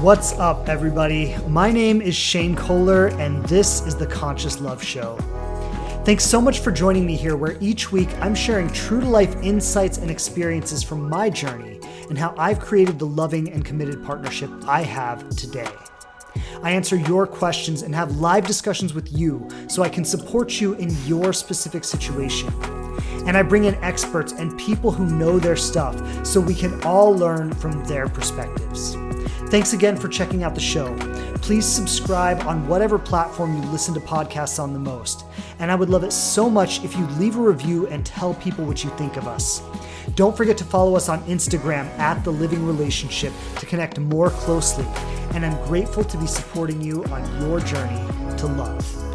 What's up, everybody? My name is Shane Kohler, and this is the Conscious Love Show. Thanks so much for joining me here, where each week I'm sharing true to life insights and experiences from my journey and how I've created the loving and committed partnership I have today. I answer your questions and have live discussions with you so I can support you in your specific situation. And I bring in experts and people who know their stuff so we can all learn from their perspectives. Thanks again for checking out the show. Please subscribe on whatever platform you listen to podcasts on the most. And I would love it so much if you leave a review and tell people what you think of us. Don't forget to follow us on Instagram at The Living Relationship to connect more closely. And I'm grateful to be supporting you on your journey to love.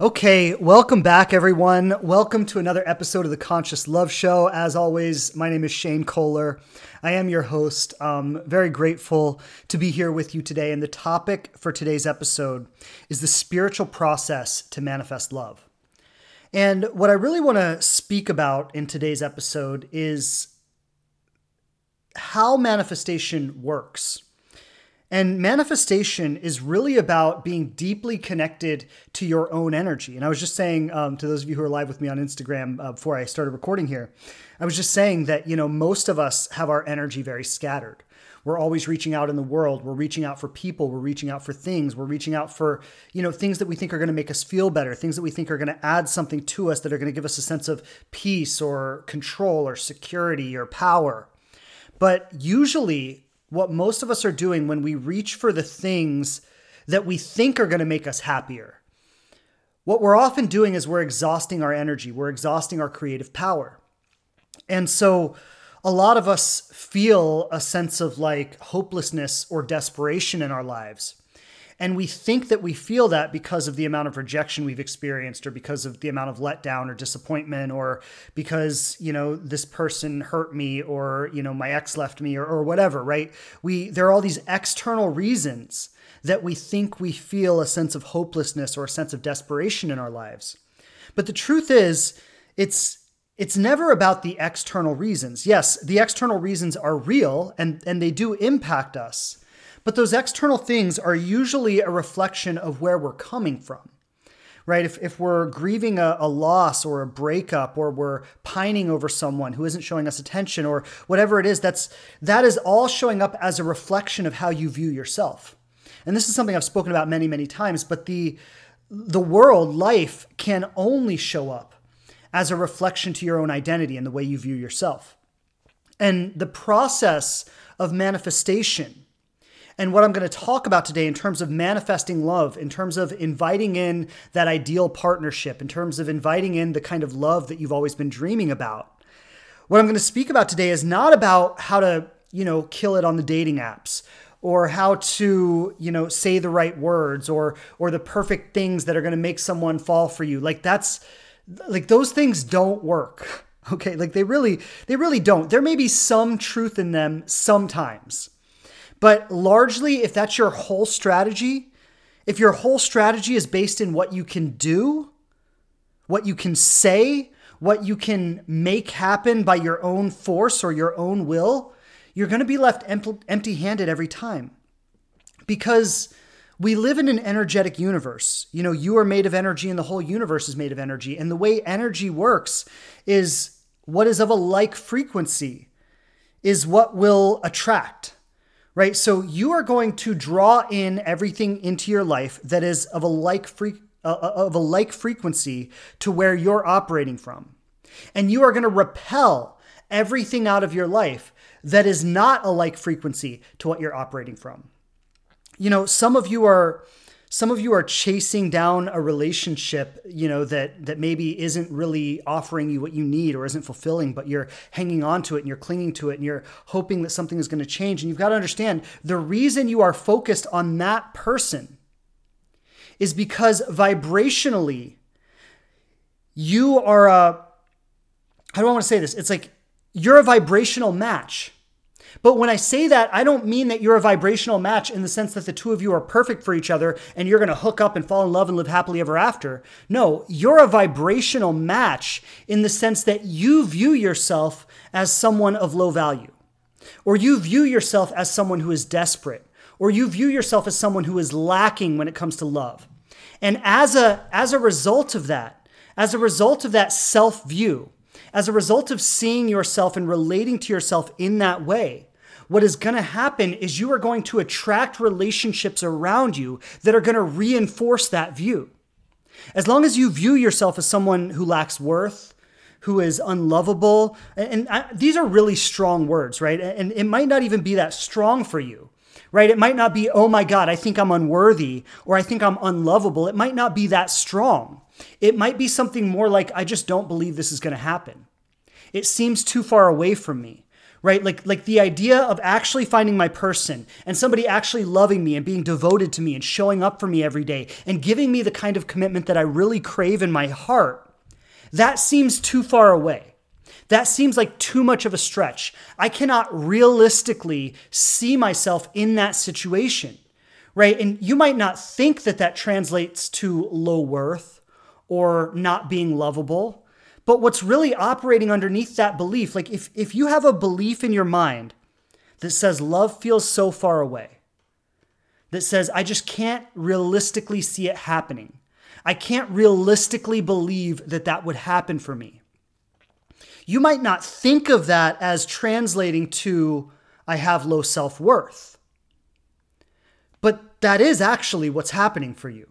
Okay, welcome back, everyone. Welcome to another episode of the Conscious Love Show. As always, my name is Shane Kohler. I am your host. Um, very grateful to be here with you today. And the topic for today's episode is the spiritual process to manifest love. And what I really want to speak about in today's episode is how manifestation works. And manifestation is really about being deeply connected to your own energy. And I was just saying um, to those of you who are live with me on Instagram uh, before I started recording here, I was just saying that, you know, most of us have our energy very scattered. We're always reaching out in the world. We're reaching out for people. We're reaching out for things. We're reaching out for, you know, things that we think are going to make us feel better, things that we think are going to add something to us that are going to give us a sense of peace or control or security or power. But usually, what most of us are doing when we reach for the things that we think are going to make us happier, what we're often doing is we're exhausting our energy, we're exhausting our creative power. And so, a lot of us feel a sense of like hopelessness or desperation in our lives. And we think that we feel that because of the amount of rejection we've experienced or because of the amount of letdown or disappointment or because, you know, this person hurt me or, you know, my ex left me or, or whatever, right? We there are all these external reasons that we think we feel a sense of hopelessness or a sense of desperation in our lives. But the truth is, it's it's never about the external reasons. Yes, the external reasons are real and, and they do impact us. But those external things are usually a reflection of where we're coming from, right? If, if we're grieving a, a loss or a breakup or we're pining over someone who isn't showing us attention or whatever it is, that's, that is all showing up as a reflection of how you view yourself. And this is something I've spoken about many, many times, but the, the world, life, can only show up as a reflection to your own identity and the way you view yourself. And the process of manifestation and what I'm going to talk about today in terms of manifesting love, in terms of inviting in that ideal partnership, in terms of inviting in the kind of love that you've always been dreaming about. What I'm going to speak about today is not about how to, you know, kill it on the dating apps or how to, you know, say the right words or or the perfect things that are going to make someone fall for you. Like that's like those things don't work. Okay? Like they really they really don't. There may be some truth in them sometimes. But largely, if that's your whole strategy, if your whole strategy is based in what you can do, what you can say, what you can make happen by your own force or your own will, you're going to be left empty handed every time. Because we live in an energetic universe. You know, you are made of energy and the whole universe is made of energy. And the way energy works is what is of a like frequency is what will attract right? So you are going to draw in everything into your life that is of a like uh, uh, of a like frequency to where you're operating from. And you are going to repel everything out of your life that is not a like frequency to what you're operating from. You know, some of you are some of you are chasing down a relationship you know that that maybe isn't really offering you what you need or isn't fulfilling but you're hanging on to it and you're clinging to it and you're hoping that something is going to change. And you've got to understand the reason you are focused on that person is because vibrationally you are a how do i want to say this? It's like you're a vibrational match but when I say that, I don't mean that you're a vibrational match in the sense that the two of you are perfect for each other and you're going to hook up and fall in love and live happily ever after. No, you're a vibrational match in the sense that you view yourself as someone of low value. or you view yourself as someone who is desperate, or you view yourself as someone who is lacking when it comes to love. And as a, as a result of that, as a result of that self view, as a result of seeing yourself and relating to yourself in that way, what is going to happen is you are going to attract relationships around you that are going to reinforce that view. As long as you view yourself as someone who lacks worth, who is unlovable, and, I, these are really strong words, right? And it might not even be that strong for you, right? It might not be, oh my God, I think I'm unworthy or I think I'm unlovable. It might not be that strong. It might be something more like, I just don't believe this is going to happen. It seems too far away from me right? Like like the idea of actually finding my person and somebody actually loving me and being devoted to me and showing up for me every day and giving me the kind of commitment that I really crave in my heart that seems too far away. That seems like too much of a stretch. I cannot realistically see myself in that situation right? And you might not think that that translates to low worth or not being lovable but what's really operating underneath that belief, like if, if you have a belief in your mind that says love feels so far away, that says, I just can't realistically see it happening. I can't realistically believe that that would happen for me. You might not think of that as translating to, I have low self worth. But that is actually what's happening for you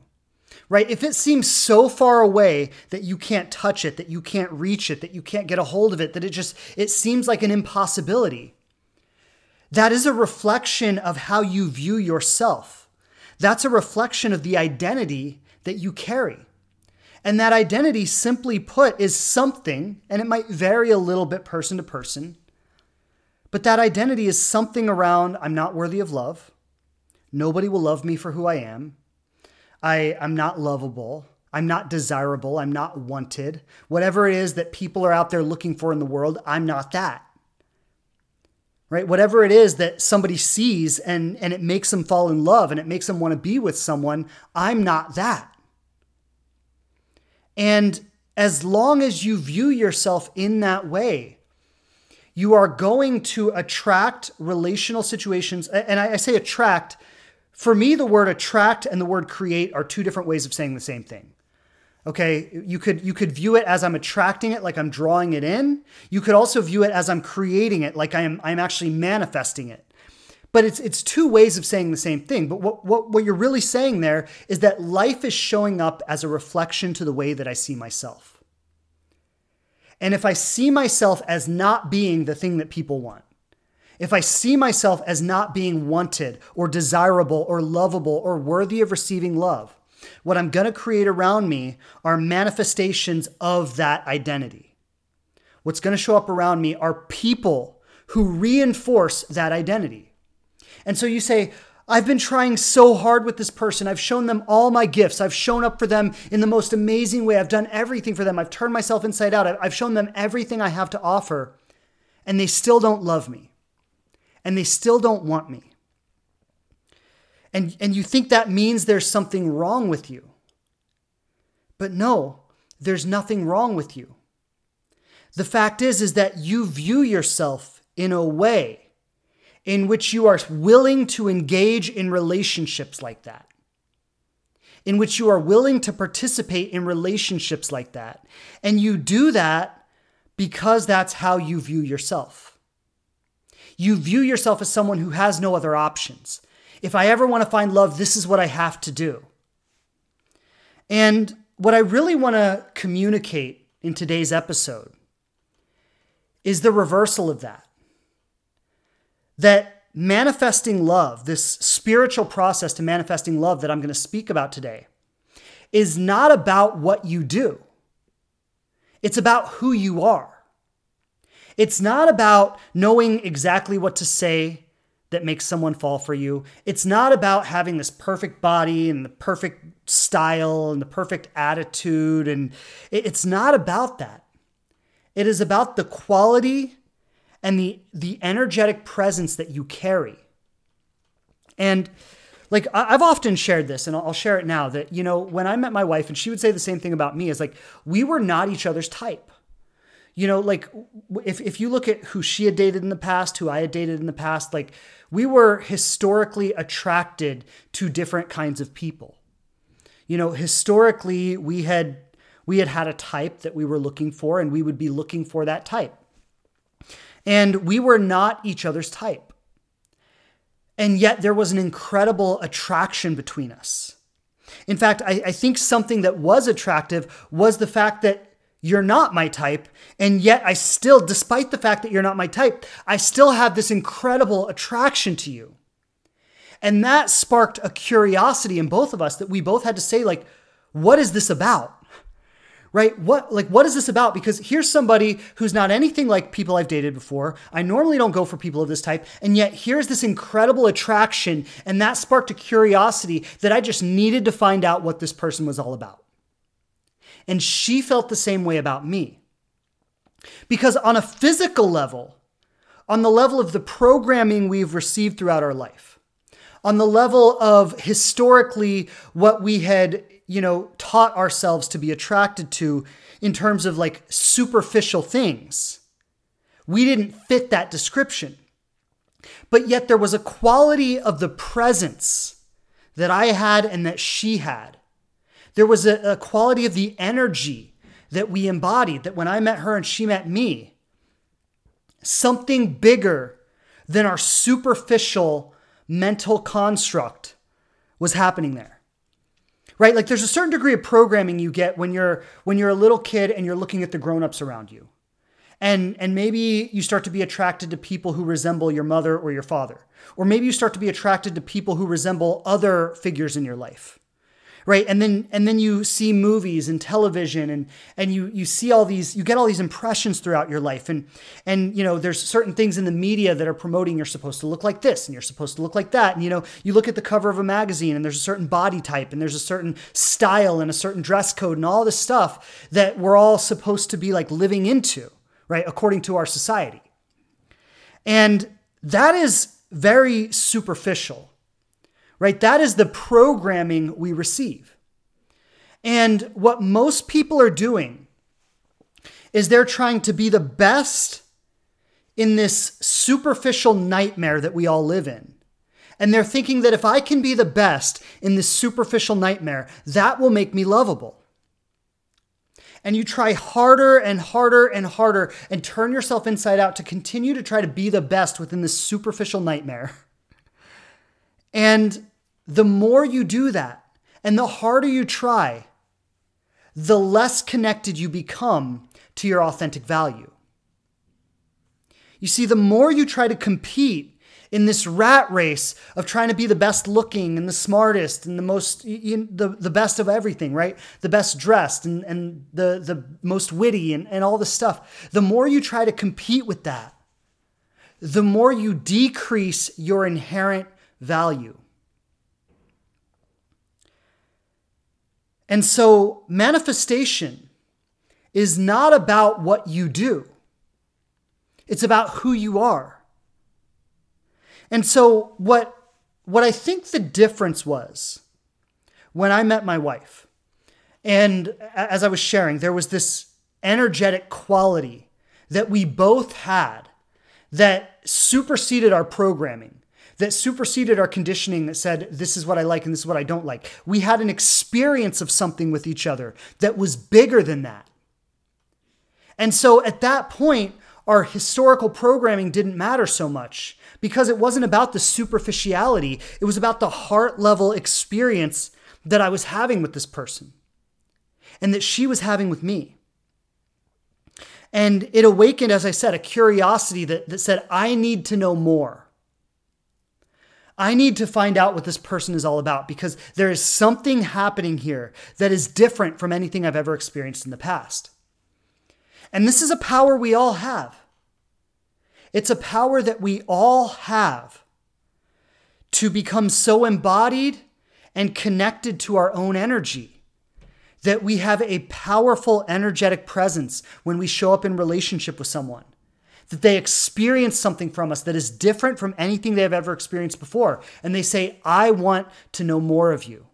right? If it seems so far away that you can't touch it, that you can't reach it, that you can't get a hold of it, that it just it seems like an impossibility. That is a reflection of how you view yourself. That's a reflection of the identity that you carry. And that identity, simply put, is something, and it might vary a little bit person to person, but that identity is something around I'm not worthy of love. Nobody will love me for who I am. I, I'm not lovable. I'm not desirable. I'm not wanted. Whatever it is that people are out there looking for in the world, I'm not that. Right? Whatever it is that somebody sees and, and it makes them fall in love and it makes them want to be with someone, I'm not that. And as long as you view yourself in that way, you are going to attract relational situations. And I, I say attract for me, the word attract and the word create are two different ways of saying the same thing. Okay, you could you could view it as I'm attracting it, like I'm drawing it in. You could also view it as I'm creating it, like I am I'm actually manifesting it. But it's it's two ways of saying the same thing. But what, what, what you're really saying there is that life is showing up as a reflection to the way that I see myself. And if I see myself as not being the thing that people want, if I see myself as not being wanted or desirable or lovable or worthy of receiving love, what I'm going to create around me are manifestations of that identity. What's going to show up around me are people who reinforce that identity. And so you say, I've been trying so hard with this person. I've shown them all my gifts. I've shown up for them in the most amazing way. I've done everything for them. I've turned myself inside out. I've shown them everything I have to offer, and they still don't love me and they still don't want me. And, and you think that means there's something wrong with you. But no, there's nothing wrong with you. The fact is is that you view yourself in a way in which you are willing to engage in relationships like that. In which you are willing to participate in relationships like that. And you do that because that's how you view yourself. You view yourself as someone who has no other options. If I ever want to find love, this is what I have to do. And what I really want to communicate in today's episode is the reversal of that. That manifesting love, this spiritual process to manifesting love that I'm going to speak about today, is not about what you do, it's about who you are. It's not about knowing exactly what to say that makes someone fall for you. It's not about having this perfect body and the perfect style and the perfect attitude. And it's not about that. It is about the quality and the, the energetic presence that you carry. And like I've often shared this, and I'll share it now that, you know, when I met my wife, and she would say the same thing about me, is like we were not each other's type you know, like if, if you look at who she had dated in the past, who I had dated in the past, like we were historically attracted to different kinds of people. You know, historically we had we had had a type that we were looking for and we would be looking for that type. And we were not each other's type. And yet there was an incredible attraction between us. In fact, I, I think something that was attractive was the fact that you're not my type. And yet, I still, despite the fact that you're not my type, I still have this incredible attraction to you. And that sparked a curiosity in both of us that we both had to say, like, what is this about? Right? What like what is this about? Because here's somebody who's not anything like people I've dated before. I normally don't go for people of this type, and yet here's this incredible attraction, and that sparked a curiosity that I just needed to find out what this person was all about. And she felt the same way about me. Because on a physical level, on the level of the programming we've received throughout our life, on the level of historically what we had, you know, taught ourselves to be attracted to in terms of like superficial things, we didn't fit that description. But yet there was a quality of the presence that I had and that she had there was a, a quality of the energy that we embodied, that when I met her and she met me, something bigger than our superficial mental construct was happening there. Right? Like there's a certain degree of programming you get when you're when you're a little kid and you're looking at the grown-ups around you. And and maybe you start to be attracted to people who resemble your mother or your father. Or maybe you start to be attracted to people who resemble other figures in your life right? And then and then you see movies and television and and you you see all these you get all these impressions throughout your life. And and you know there's certain things in the media that are promoting you're supposed to look like this and you're supposed to look like that. And you know you look at the cover of a magazine and there's a certain body type and there's a certain style and a certain dress code and all this stuff that we're all supposed to be like living into right according to our society. And that is very superficial right? That is the programming we receive. And what most people are doing is they're trying to be the best in this superficial nightmare that we all live in. And they're thinking that if I can be the best in this superficial nightmare, that will make me lovable. And you try harder and harder and harder and turn yourself inside out to continue to try to be the best within this superficial nightmare. And the more you do that and the harder you try, the less connected you become to your authentic value. You see, the more you try to compete in this rat race of trying to be the best looking and the smartest and the most you, the, the best of everything right the best dressed and, and the, the most witty and, and all this stuff the more you try to compete with that the more you decrease your inherent value And so manifestation is not about what you do, it's about who you are. And so, what, what I think the difference was when I met my wife, and as I was sharing, there was this energetic quality that we both had that superseded our programming that superseded our conditioning that said, this is what I like and this is what I don't like. We had an experience of something with each other that was bigger than that. And so at that point, our historical programming didn't matter so much because it wasn't about the superficiality, it was about the heart level experience that I was having with this person and that she was having with me. And it awakened, as I said, a curiosity that, that said, I need to know more. I need to find out what this person is all about because there is something happening here that is different from anything I've ever experienced in the past. And this is a power we all have. It's a power that we all have to become so embodied and connected to our own energy that we have a powerful energetic presence when we show up in relationship with someone that they experience something from us that is different from anything they've ever experienced before. And they say, I want to know more of you.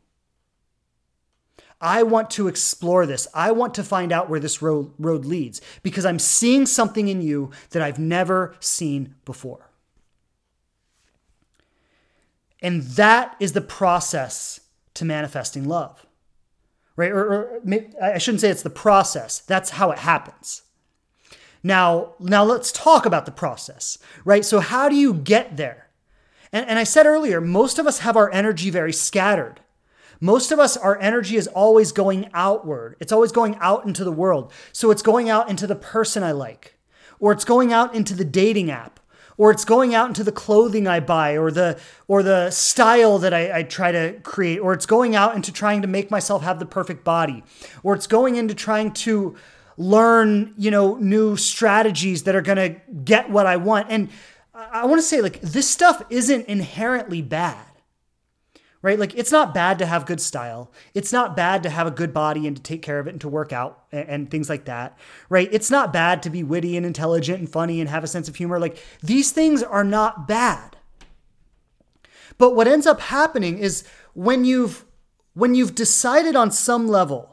I want to explore this. I want to find out where this road, road leads because I'm seeing something in you that I've never seen before. And that is the process to manifesting love. Right? Or, or I shouldn't say it's the process. That's how it happens. Now, now let's talk about the process, right? So how do you get there? And, and I said earlier, most of us have our energy very scattered. Most of us, our energy is always going outward. It's always going out into the world. So it's going out into the person I like, or it's going out into the dating app, or it's going out into the clothing I buy or the or the style that I, I, try to create, or it's going out into trying to make myself have the perfect body, or it's going into trying to learn, you know, new strategies that are gonna get what I want. And I want to say, like, this stuff isn't inherently bad right? Like it's not bad to have good style. It's not bad to have a good body and to take care of it and to work out and, and, things like that, right? It's not bad to be witty and intelligent and funny and have a sense of humor. Like these things are not bad. But what ends up happening is when you've when you've decided on some level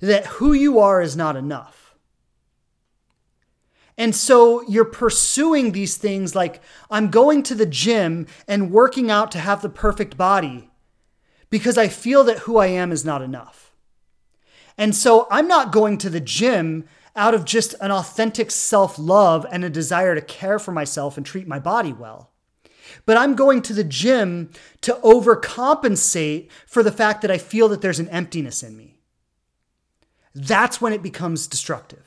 that who you are is not enough and so you're pursuing these things like, I'm going to the gym and working out to have the perfect body because I feel that who I am is not enough. And so I'm not going to the gym out of just an authentic self love and a desire to care for myself and treat my body well. But I'm going to the gym to overcompensate for the fact that I feel that there's an emptiness in me. That's when it becomes destructive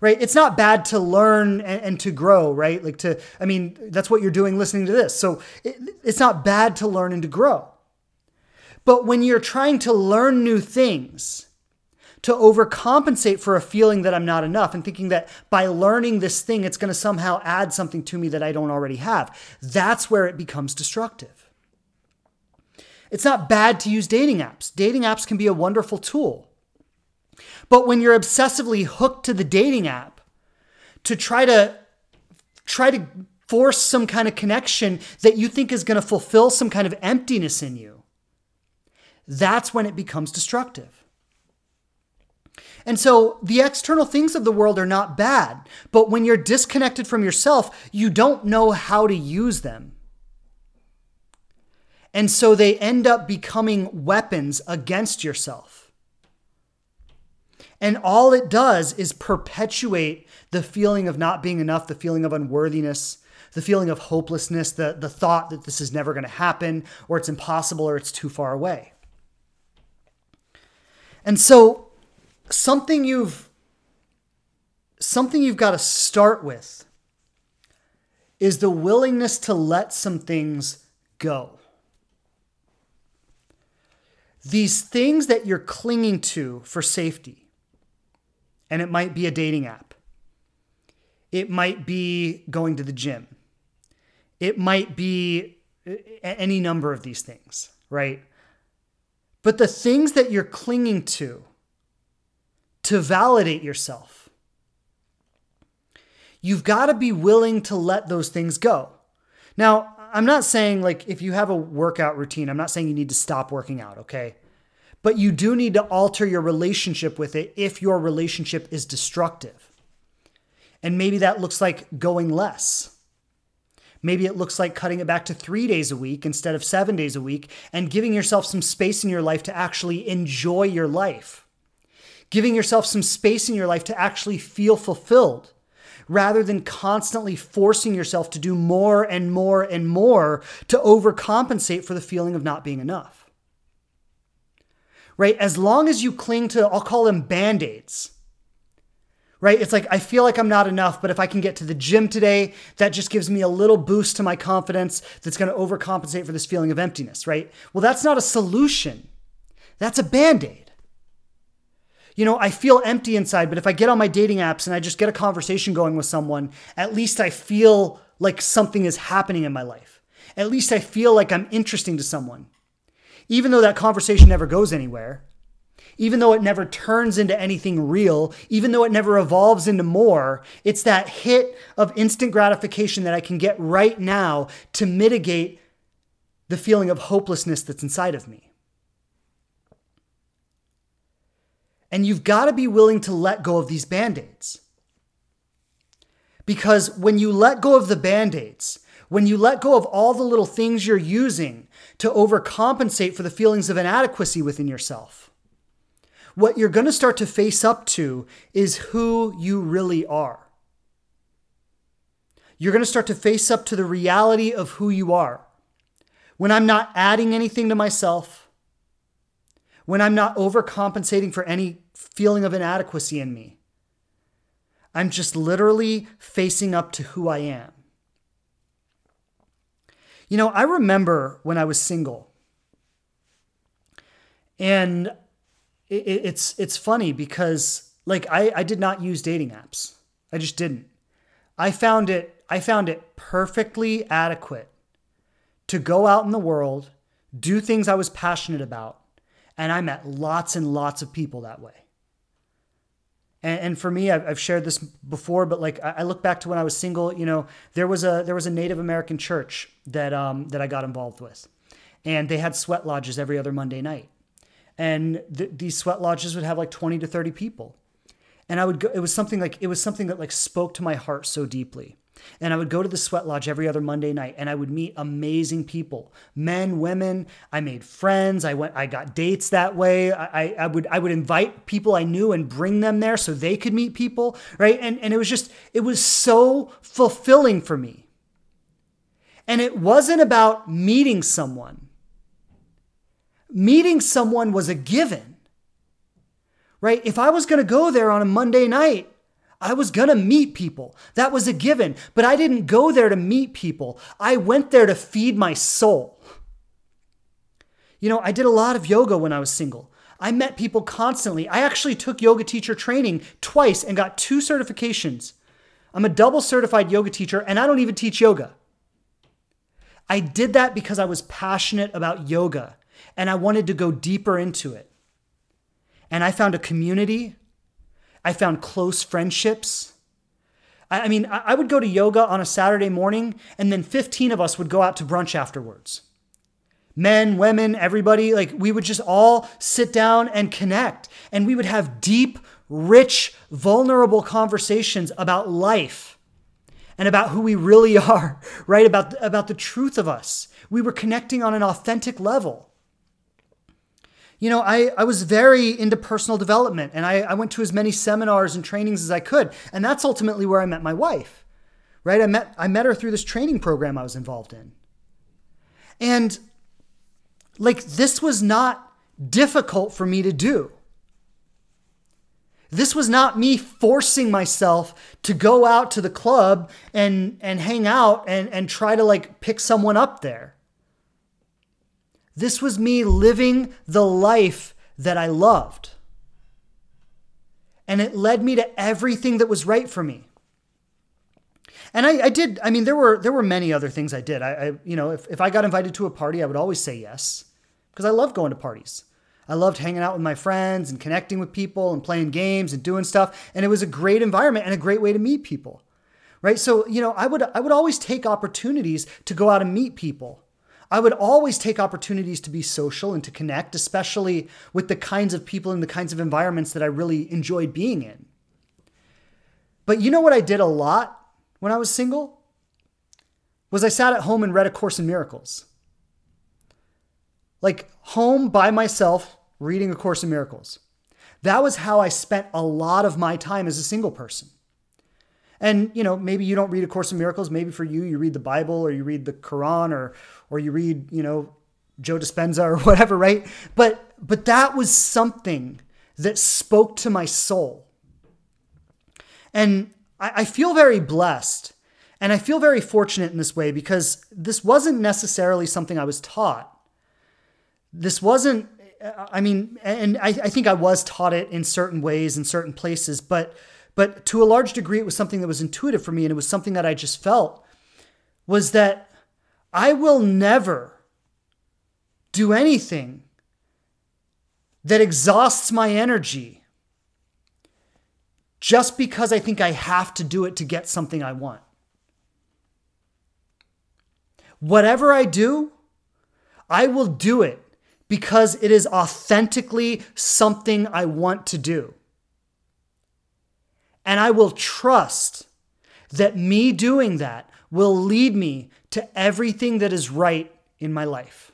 right? It's not bad to learn and, and, to grow, right? Like to, I mean, that's what you're doing listening to this. So it, it's not bad to learn and to grow. But when you're trying to learn new things, to overcompensate for a feeling that I'm not enough and thinking that by learning this thing, it's going to somehow add something to me that I don't already have, that's where it becomes destructive. It's not bad to use dating apps. Dating apps can be a wonderful tool. But when you're obsessively hooked to the dating app to try to try to force some kind of connection that you think is going to fulfill some kind of emptiness in you, that's when it becomes destructive. And so the external things of the world are not bad, but when you're disconnected from yourself, you don't know how to use them. And so they end up becoming weapons against yourself. And all it does is perpetuate the feeling of not being enough, the feeling of unworthiness, the feeling of hopelessness, the, the thought that this is never going to happen, or it's impossible, or it's too far away. And so something you've something you've got to start with is the willingness to let some things go. These things that you're clinging to for safety, and it might be a dating app. It might be going to the gym. It might be uh, any number of these things, right? But the things that you're clinging to to validate yourself, you've got to be willing to let those things go. Now, I'm not saying like if you have a workout routine, I'm not saying you need to stop working out, okay? But you do need to alter your relationship with it if your relationship is destructive. And maybe that looks like going less. Maybe it looks like cutting it back to three days a week instead of seven days a week and giving yourself some space in your life to actually enjoy your life. Giving yourself some space in your life to actually feel fulfilled rather than constantly forcing yourself to do more and more and more to overcompensate for the feeling of not being enough right? As long as you cling to, I'll call them band aids, right? It's like, I feel like I'm not enough, but if I can get to the gym today, that just gives me a little boost to my confidence that's going to overcompensate for this feeling of emptiness, right? Well, that's not a solution. That's a band aid. You know, I feel empty inside, but if I get on my dating apps and I just get a conversation going with someone, at least I feel like something is happening in my life. At least I feel like I'm interesting to someone even though that conversation never goes anywhere, even though it never turns into anything real, even though it never evolves into more, it's that hit of instant gratification that I can get right now to mitigate the feeling of hopelessness that's inside of me. And you've got to be willing to let go of these band aids. Because when you let go of the band aids, when you let go of all the little things you're using to overcompensate for the feelings of inadequacy within yourself, what you're going to start to face up to is who you really are. You're going to start to face up to the reality of who you are. When I'm not adding anything to myself, when I'm not overcompensating for any feeling of inadequacy in me, I'm just literally facing up to who I am. You know, I remember when I was single, and it, it's it's funny because like I, I did not use dating apps. I just didn't. I found it I found it perfectly adequate to go out in the world, do things I was passionate about, and I met lots and lots of people that way. And, and for me, I've, I've, shared this before, but like I, I look back to when I was single. You know, there was a there was a Native American church that um, that I got involved with, and they had sweat lodges every other Monday night, and th- these sweat lodges would have like twenty to thirty people, and I would go. It was something like it was something that like spoke to my heart so deeply. And I would go to the sweat lodge every other Monday night and I would meet amazing people, men, women. I made friends. I went, I got dates that way. I, I would, I would invite people I knew and bring them there so they could meet people. Right. And, and it was just, it was so fulfilling for me. And it wasn't about meeting someone. Meeting someone was a given. Right? If I was going to go there on a Monday night, I was going to meet people. That was a given. But I didn't go there to meet people. I went there to feed my soul. You know, I did a lot of yoga when I was single. I met people constantly. I actually took yoga teacher training twice and got two certifications. I'm a double certified yoga teacher and I don't even teach yoga. I did that because I was passionate about yoga and I wanted to go deeper into it. And I found a community I found close friendships. I, mean, I would go to yoga on a Saturday morning, and then 15 of us would go out to brunch afterwards. Men, women, everybody, like we would just all sit down and connect, and we would have deep, rich, vulnerable conversations about life and about who we really are, right? About, about the truth of us. We were connecting on an authentic level you know, I, I was very into personal development and I, I went to as many seminars and trainings as I could. And that's ultimately where I met my wife, right? I met, I met her through this training program I was involved in. And like, this was not difficult for me to do. This was not me forcing myself to go out to the club and, and hang out and, and try to like pick someone up there. This was me living the life that I loved. And it led me to everything that was right for me. And I, I did, I mean, there were there were many other things I did. I, I you know, if, if I got invited to a party, I would always say yes. Because I love going to parties. I loved hanging out with my friends and connecting with people and playing games and doing stuff. And it was a great environment and a great way to meet people. Right. So, you know, I would I would always take opportunities to go out and meet people. I would always take opportunities to be social and to connect, especially with the kinds of people and the kinds of environments that I really enjoyed being in. But you know what I did a lot when I was single? Was I sat at home and read A Course in Miracles. Like home by myself reading A Course in Miracles. That was how I spent a lot of my time as a single person. And you know, maybe you don't read A Course in Miracles. Maybe for you, you read the Bible or you read the Quran or or you read, you know, Joe Dispenza or whatever, right? But but that was something that spoke to my soul. And I, I feel very blessed and I feel very fortunate in this way because this wasn't necessarily something I was taught. This wasn't, I mean, and I, I think I was taught it in certain ways in certain places, but but to a large degree, it was something that was intuitive for me, and it was something that I just felt was that I will never do anything that exhausts my energy just because I think I have to do it to get something I want. Whatever I do, I will do it because it is authentically something I want to do. And I will trust that me doing that will lead me to everything that is right in my life.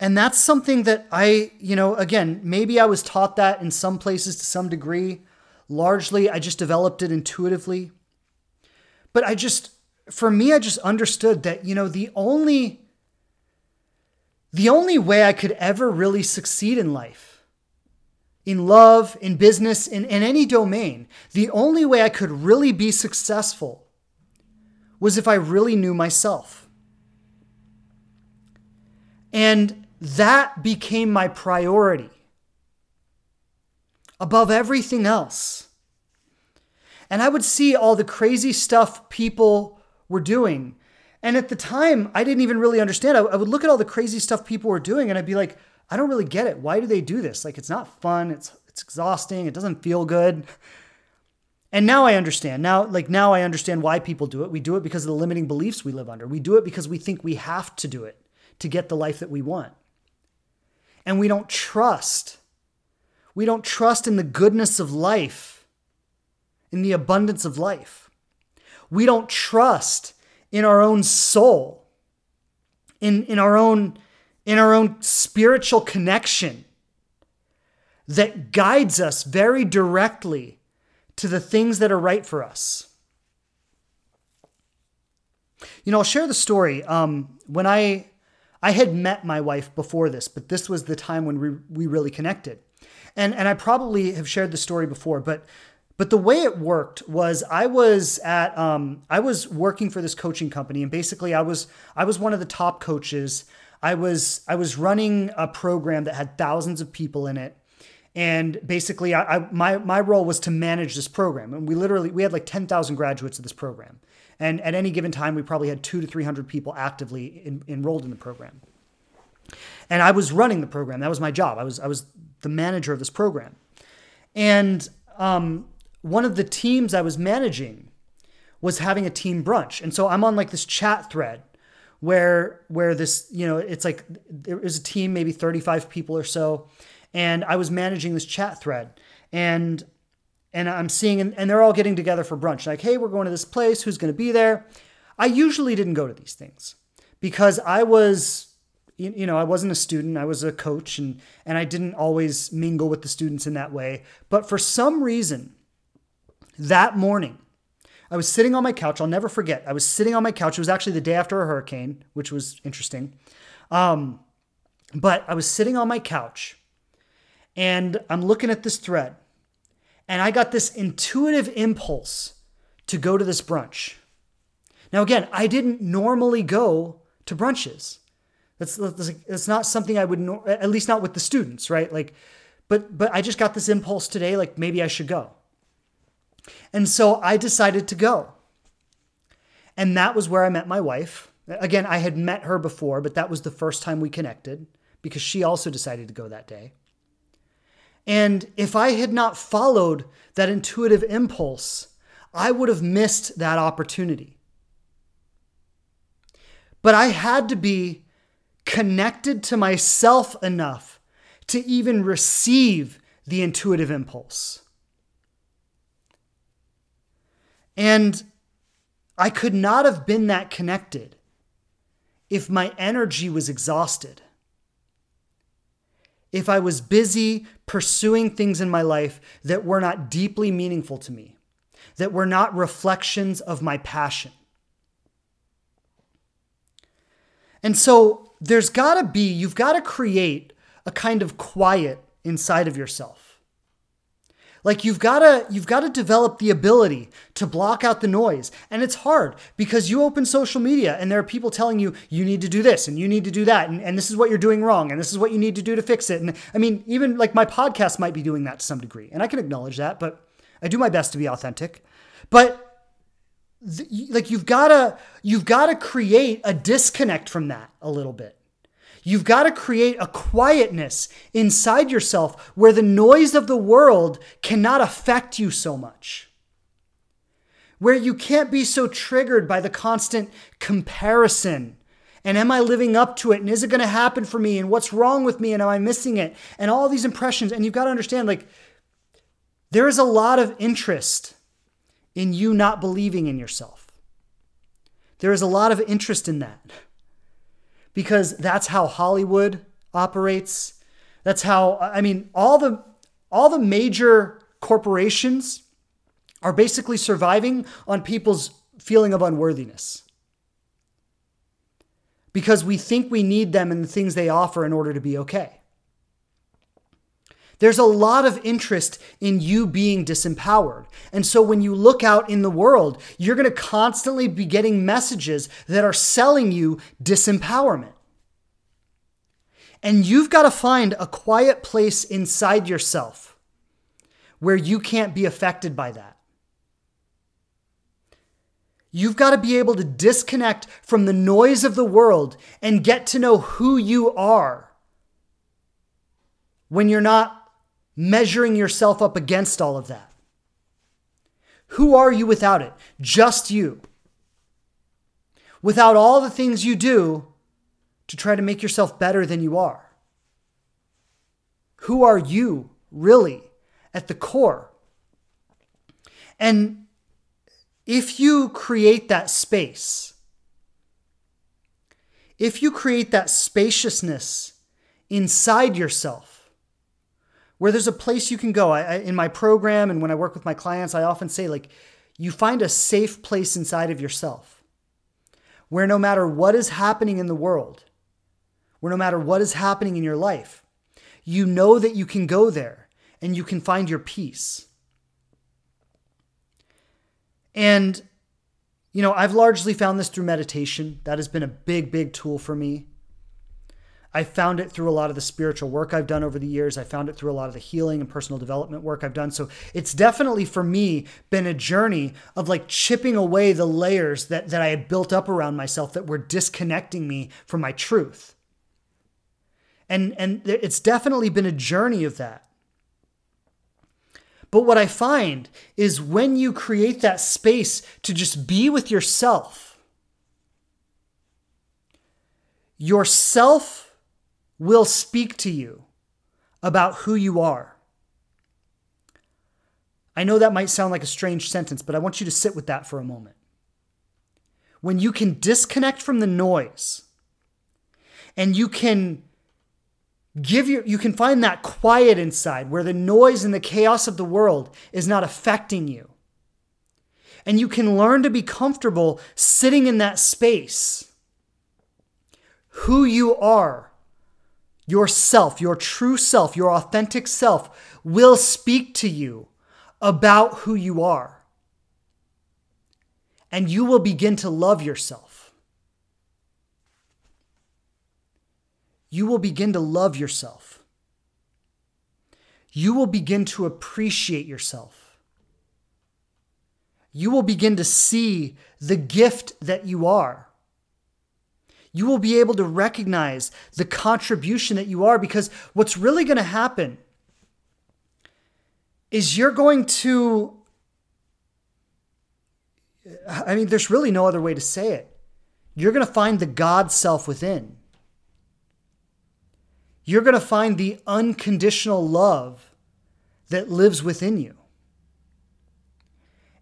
And that's something that I, you know, again, maybe I was taught that in some places to some degree. Largely, I just developed it intuitively. But I just, for me, I just understood that, you know, the only, the only way I could ever really succeed in life, in love, in business, in, in any domain, the only way I could really be successful was if I really knew myself. And that became my priority above everything else. And I would see all the crazy stuff people were doing. And at the time, I didn't even really understand. I, would look at all the crazy stuff people were doing and I'd be like, I don't really get it. Why do they do this? Like, it's not fun. It's, it's exhausting. It doesn't feel good. And now I understand. Now, like now I understand why people do it. We do it because of the limiting beliefs we live under. We do it because we think we have to do it to get the life that we want. And we don't trust. We don't trust in the goodness of life, in the abundance of life. We don't trust in our own soul, in, in our own in our own spiritual connection that guides us very directly to the things that are right for us. You know, I'll share the story. Um, when I I had met my wife before this, but this was the time when we, we really connected. And and I probably have shared the story before, but but the way it worked was I was at um, I was working for this coaching company, and basically I was I was one of the top coaches. I was I was running a program that had thousands of people in it, and basically I, I my my role was to manage this program. And we literally we had like ten thousand graduates of this program, and at any given time we probably had two to three hundred people actively in, enrolled in the program. And I was running the program. That was my job. I was I was the manager of this program, and um, one of the teams I was managing was having a team brunch. And so I'm on like this chat thread where where this, you know, it's like there is a team, maybe 35 people or so, and I was managing this chat thread. And and I'm seeing and, they're all getting together for brunch. Like, hey, we're going to this place, who's gonna be there? I usually didn't go to these things because I was you know, I wasn't a student, I was a coach and and I didn't always mingle with the students in that way. But for some reason, that morning, I was sitting on my couch. I'll never forget. I was sitting on my couch. It was actually the day after a hurricane, which was interesting. Um, but I was sitting on my couch and I'm looking at this thread. And I got this intuitive impulse to go to this brunch. Now, again, I didn't normally go to brunches. That's, that's, that's not something I would, at least not with the students, right? Like, but, but I just got this impulse today, like maybe I should go. And so I decided to go. And that was where I met my wife. Again, I had met her before, but that was the first time we connected because she also decided to go that day. And if I had not followed that intuitive impulse, I would have missed that opportunity. But I had to be connected to myself enough to even receive the intuitive impulse. And I could not have been that connected if my energy was exhausted. If I was busy pursuing things in my life that were not deeply meaningful to me, that were not reflections of my passion. And so there's got to be, you've got to create a kind of quiet inside of yourself like you've got to you've got to develop the ability to block out the noise. And it's hard because you open social media and there are people telling you you need to do this and you need to do that and, and this is what you're doing wrong and this is what you need to do to fix it. And I mean, even like my podcast might be doing that to some degree. And I can acknowledge that, but I do my best to be authentic. But like you've got to you've got to create a disconnect from that a little bit You've got to create a quietness inside yourself where the noise of the world cannot affect you so much. Where you can't be so triggered by the constant comparison And am I living up to it? And is it going to happen for me? And what's wrong with me? And am I missing it? And all these impressions. And you've got to understand like, there is a lot of interest in you not believing in yourself. There is a lot of interest in that because that's how Hollywood operates. That's how I mean all the all the major corporations are basically surviving on people's feeling of unworthiness. Because we think we need them and the things they offer in order to be okay. There's a lot of interest in you being disempowered. And so when you look out in the world, you're going to constantly be getting messages that are selling you disempowerment. And you've got to find a quiet place inside yourself where you can't be affected by that. You've got to be able to disconnect from the noise of the world and get to know who you are when you're not measuring yourself up against all of that. Who are you without it? Just you. Without all the things you do to try to make yourself better than you are? Who are you really at the core? And if you create that space, if you create that spaciousness inside yourself, where there's a place you can go. I, I, in my program and when I work with my clients, I often say, like, you find a safe place inside of yourself where no matter what is happening in the world, where no matter what is happening in your life, you know that you can go there and you can find your peace. And, you know, I've largely found this through meditation. That has been a big, big tool for me. I found it through a lot of the spiritual work I've done over the years. I found it through a lot of the healing and personal development work I've done. So it's definitely for me been a journey of like chipping away the layers that, that I had built up around myself that were disconnecting me from my truth. And, and it's definitely been a journey of that. But what I find is when you create that space to just be with yourself, yourself will speak to you about who you are. I know that might sound like a strange sentence, but I want you to sit with that for a moment. When you can disconnect from the noise and you can Give your you can find that quiet inside where the noise and the chaos of the world is not affecting you. And you can learn to be comfortable sitting in that space. Who you are, yourself, your true self, your authentic self will speak to you about who you are. And you will begin to love yourself. you will begin to love yourself. You will begin to appreciate yourself. You will begin to see the gift that you are. You will be able to recognize the contribution that you are because what's really going to happen is you're going to I mean, there's really no other way to say it. You're going to find the God self within you're going to find the unconditional love that lives within you.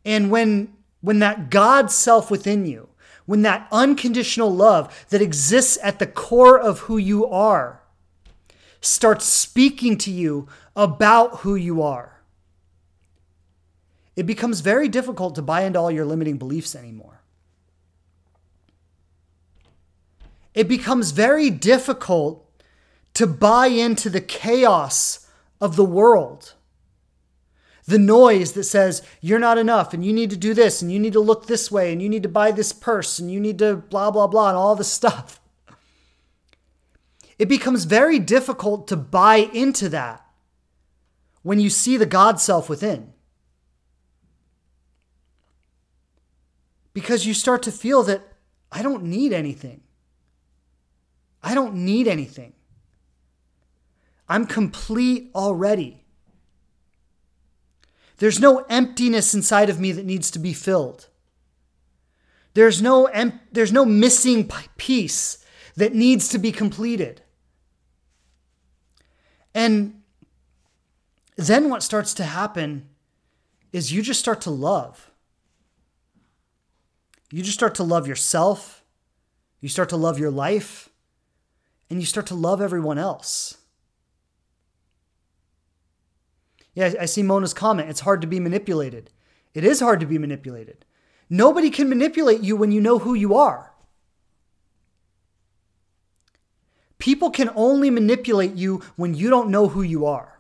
And when, when that God self within you, when that unconditional love that exists at the core of who you are starts speaking to you about who you are, it becomes very difficult to buy into all your limiting beliefs anymore. It becomes very difficult to buy into the chaos of the world. The noise that says you're not enough and you need to do this and you need to look this way and you need to buy this purse and you need to blah, blah, blah, and all this stuff. It becomes very difficult to buy into that when you see the God self within. Because you start to feel that I don't need anything. I don't need anything. I'm complete already. There's no emptiness inside of me that needs to be filled. There's no em- there's no missing piece that needs to be completed. And then what starts to happen is you just start to love. You just start to love yourself. You start to love your life. And you start to love everyone else. Yeah, I see Mona's comment. It's hard to be manipulated. It is hard to be manipulated. Nobody can manipulate you when you know who you are. People can only manipulate you when you don't know who you are.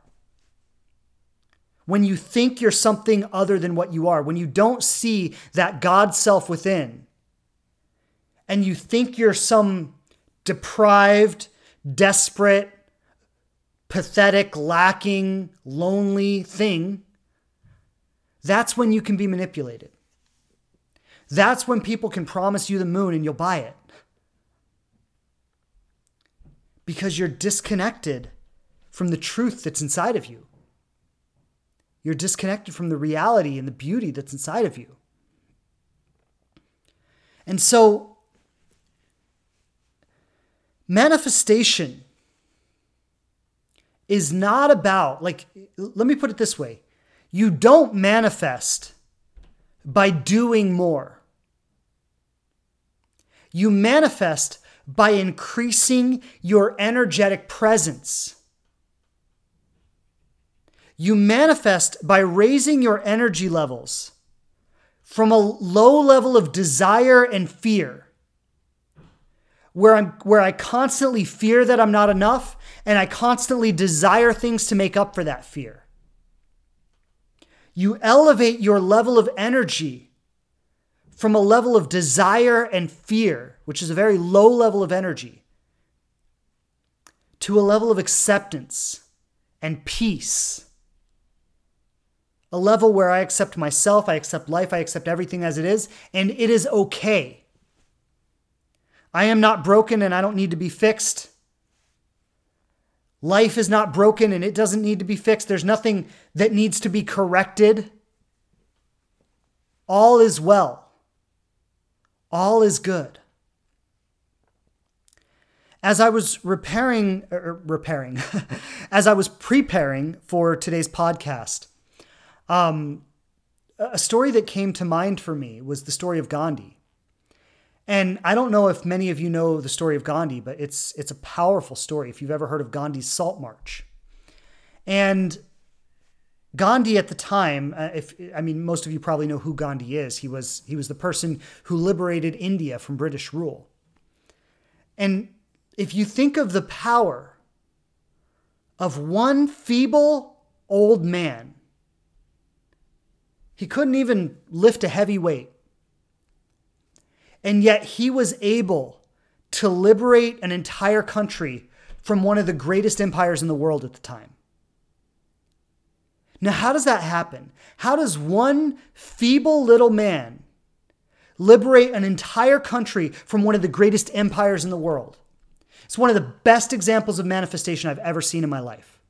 When you think you're something other than what you are, when you don't see that God self within, and you think you're some deprived, desperate, pathetic, lacking, lonely thing, that's when you can be manipulated. That's when people can promise you the moon and you'll buy it. Because you're disconnected from the truth that's inside of you. You're disconnected from the reality and the beauty that's inside of you. And so, manifestation is not about, like, let me put it this way you don't manifest by doing more. You manifest by increasing your energetic presence. You manifest by raising your energy levels from a low level of desire and fear, where, I'm, where I constantly fear that I'm not enough and I constantly desire things to make up for that fear. You elevate your level of energy from a level of desire and fear, which is a very low level of energy, to a level of acceptance and peace. A level where I accept myself, I accept life, I accept everything as it is, and it is okay. I am not broken and I don't need to be fixed. Life is not broken and it doesn't need to be fixed. There's nothing that needs to be corrected. All is well. All is good. As I was repairing, er, er repairing, as I was preparing for today's podcast, um, a story that came to mind for me was the story of Gandhi. And I don't know if many of you know the story of Gandhi, but it's it's a powerful story if you've ever heard of Gandhi's Salt March. And Gandhi at the time, uh, if I mean most of you probably know who Gandhi is. He was he was the person who liberated India from British rule. And if you think of the power of one feeble old man, he couldn't even lift a heavy weight. And yet he was able to liberate an entire country from one of the greatest empires in the world at the time. Now, how does that happen? How does one feeble little man liberate an entire country from one of the greatest empires in the world? It's one of the best examples of manifestation I've ever seen in my life.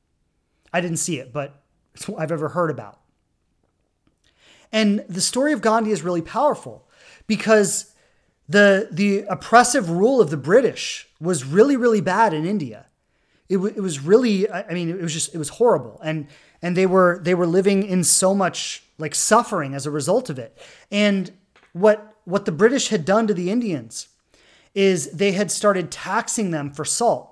I didn't see it, but it's what I've ever heard about. And the story of Gandhi is really powerful because the the oppressive rule of the British was really really bad in India. It, w- it was really I mean it was just it was horrible and and they were they were living in so much like suffering as a result of it. And what what the British had done to the Indians is they had started taxing them for salt.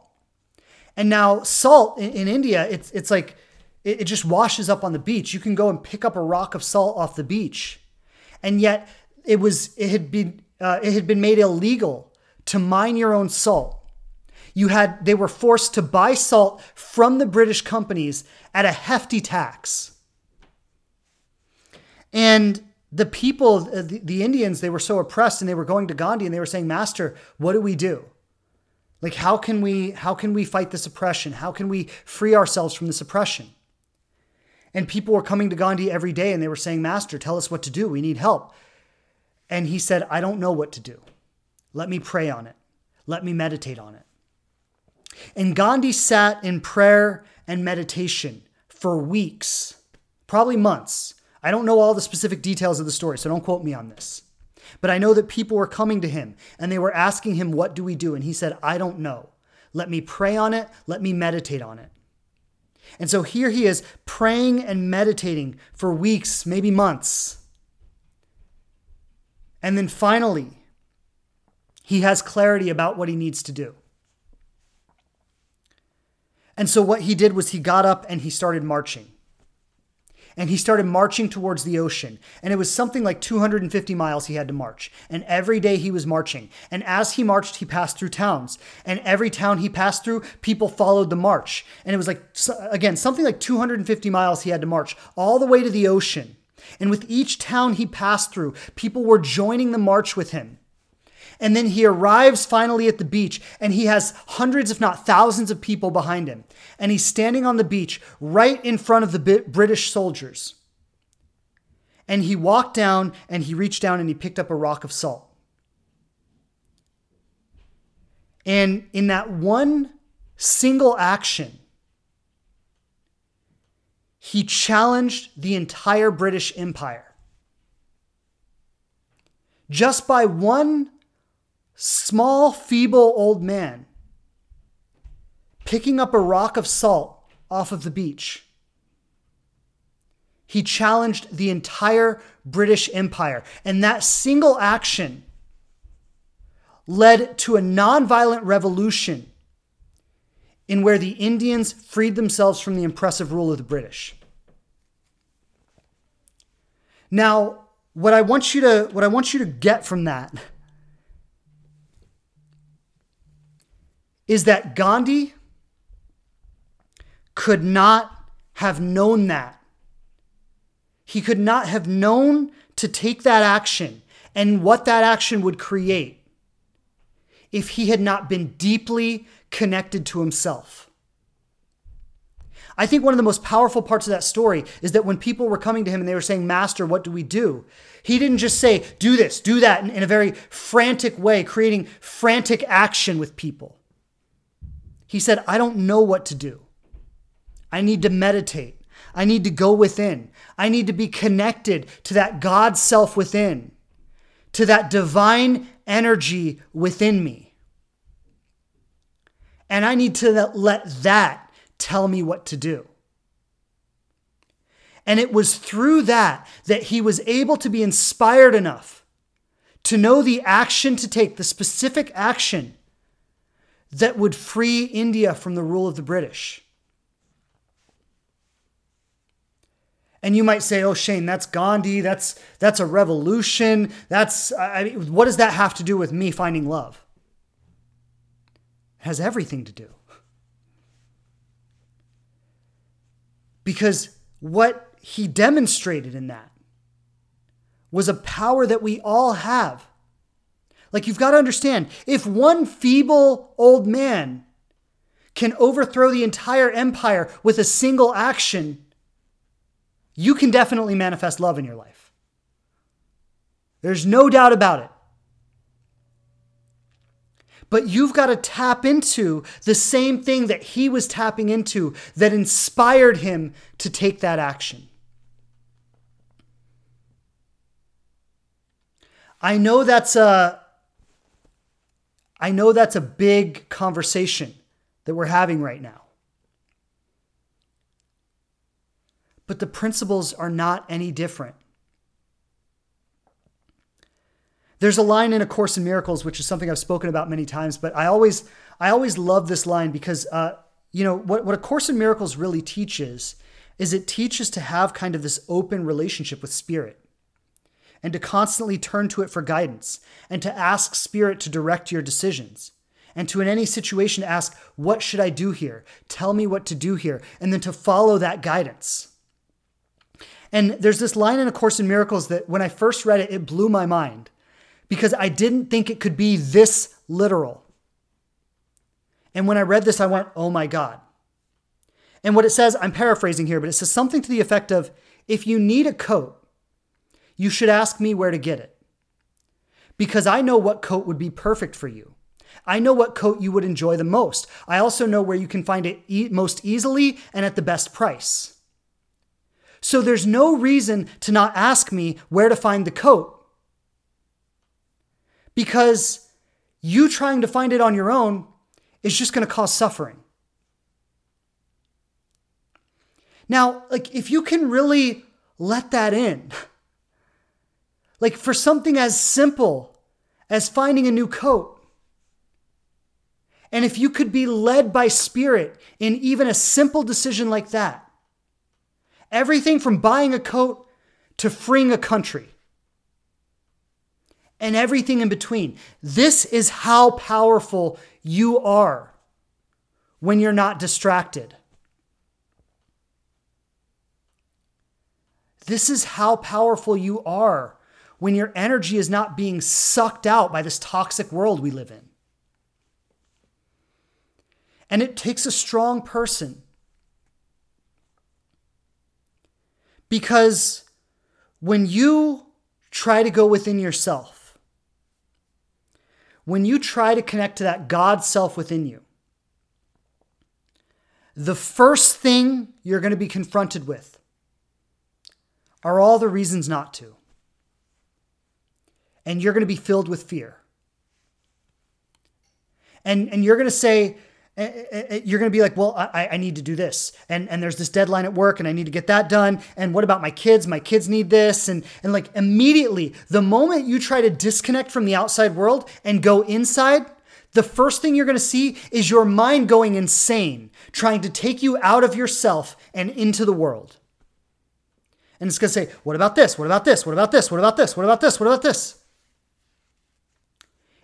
And now salt in, in India it's it's like it, it just washes up on the beach. You can go and pick up a rock of salt off the beach. And yet it was it had been uh, it had been made illegal to mine your own salt. You had they were forced to buy salt from the British companies at a hefty tax. And the people, uh, the, the Indians, they were so oppressed and they were going to Gandhi and they were saying, "Master, what do we do? Like how can we how can we fight this oppression? How can we free ourselves from this oppression?" And people were coming to Gandhi every day and they were saying, "Master, tell us what to do. We need help." And he said, I don't know what to do. Let me pray on it. Let me meditate on it. And Gandhi sat in prayer and meditation for weeks, probably months. I don't know all the specific details of the story, so don't quote me on this. But I know that people were coming to him and they were asking him, What do we do? And he said, I don't know. Let me pray on it. Let me meditate on it. And so here he is praying and meditating for weeks, maybe months. And then finally, he has clarity about what he needs to do. And so what he did was he got up and he started marching and he started marching towards the ocean. And it was something like 250 miles he had to march. And every day he was marching. And as he marched, he passed through towns. And every town he passed through, people followed the march. And it was like, again, something like 250 miles he had to march all the way to the ocean. And with each town he passed through, people were joining the march with him. And then he arrives finally at the beach and he has hundreds, if not thousands, of people behind him. And he's standing on the beach right in front of the British soldiers. And he walked down and he reached down and he picked up a rock of salt. And in that one single action, he challenged the entire British Empire. Just by one small, feeble old man picking up a rock of salt off of the beach. He challenged the entire British Empire. And that single action led to a nonviolent revolution in where the Indians freed themselves from the oppressive rule of the British. Now, what I want you to what I want you to get from that is that Gandhi could not have known that. He could not have known to take that action and what that action would create if he had not been deeply connected to himself. I think one of the most powerful parts of that story is that when people were coming to him and they were saying, Master, what do we do? He didn't just say, Do this, do that in, in a very frantic way, creating frantic action with people. He said, I don't know what to do. I need to meditate. I need to go within. I need to be connected to that God self within, to that divine energy within me. And I need to let that tell me what to do. And it was through that that he was able to be inspired enough to know the action to take, the specific action that would free India from the rule of the British. And you might say, "Oh, Shane, that's Gandhi. That's that's a revolution. That's I mean, what does that have to do with me finding love?" Has everything to do. Because what he demonstrated in that was a power that we all have like, you've got to understand if one feeble old man can overthrow the entire empire with a single action, you can definitely manifest love in your life. There's no doubt about it. But you've got to tap into the same thing that he was tapping into that inspired him to take that action. I know that's a I know that's a big conversation that we're having right now. But the principles are not any different. There's a line in A Course in Miracles, which is something I've spoken about many times, but I always, I always love this line because, uh, you know, what, what A Course in Miracles really teaches is it teaches to have kind of this open relationship with spirit and to constantly turn to it for guidance, and to ask Spirit to direct your decisions. And to, in any situation, ask, What should I do here? Tell me what to do here. And then to follow that guidance. And there's this line in A Course in Miracles that when I first read it, it blew my mind because I didn't think it could be this literal. And when I read this, I went, Oh my God. And what it says, I'm paraphrasing here, but it says something to the effect of if you need a coat, you should ask me where to get it. Because I know what coat would be perfect for you. I know what coat you would enjoy the most. I also know where you can find it e- most easily and at the best price. So there's no reason to not ask me where to find the coat. Because you trying to find it on your own is just going to cause suffering. Now, like if you can really let that in, like for something as simple as finding a new coat, and if you could be led by spirit in even a simple decision like that, everything from buying a coat to freeing a country, and everything in between. This is how powerful you are when you're not distracted. This is how powerful you are when your energy is not being sucked out by this toxic world we live in. And it takes a strong person. Because when you try to go within yourself, when you try to connect to that God self within you, the first thing you're going to be confronted with are all the reasons not to. And you're going to be filled with fear. And, and you're going to say, Eh, eh, eh, you're going to be like, well, I, I need to do this. And, and there's this deadline at work and I need to get that done. And what about my kids? My kids need this. And, and like immediately, the moment you try to disconnect from the outside world and go inside, the first thing you're going to see is your mind going insane, trying to take you out of yourself and into the world. And it's going to say, what about this? What about this? What about this? What about this? What about this? What about this?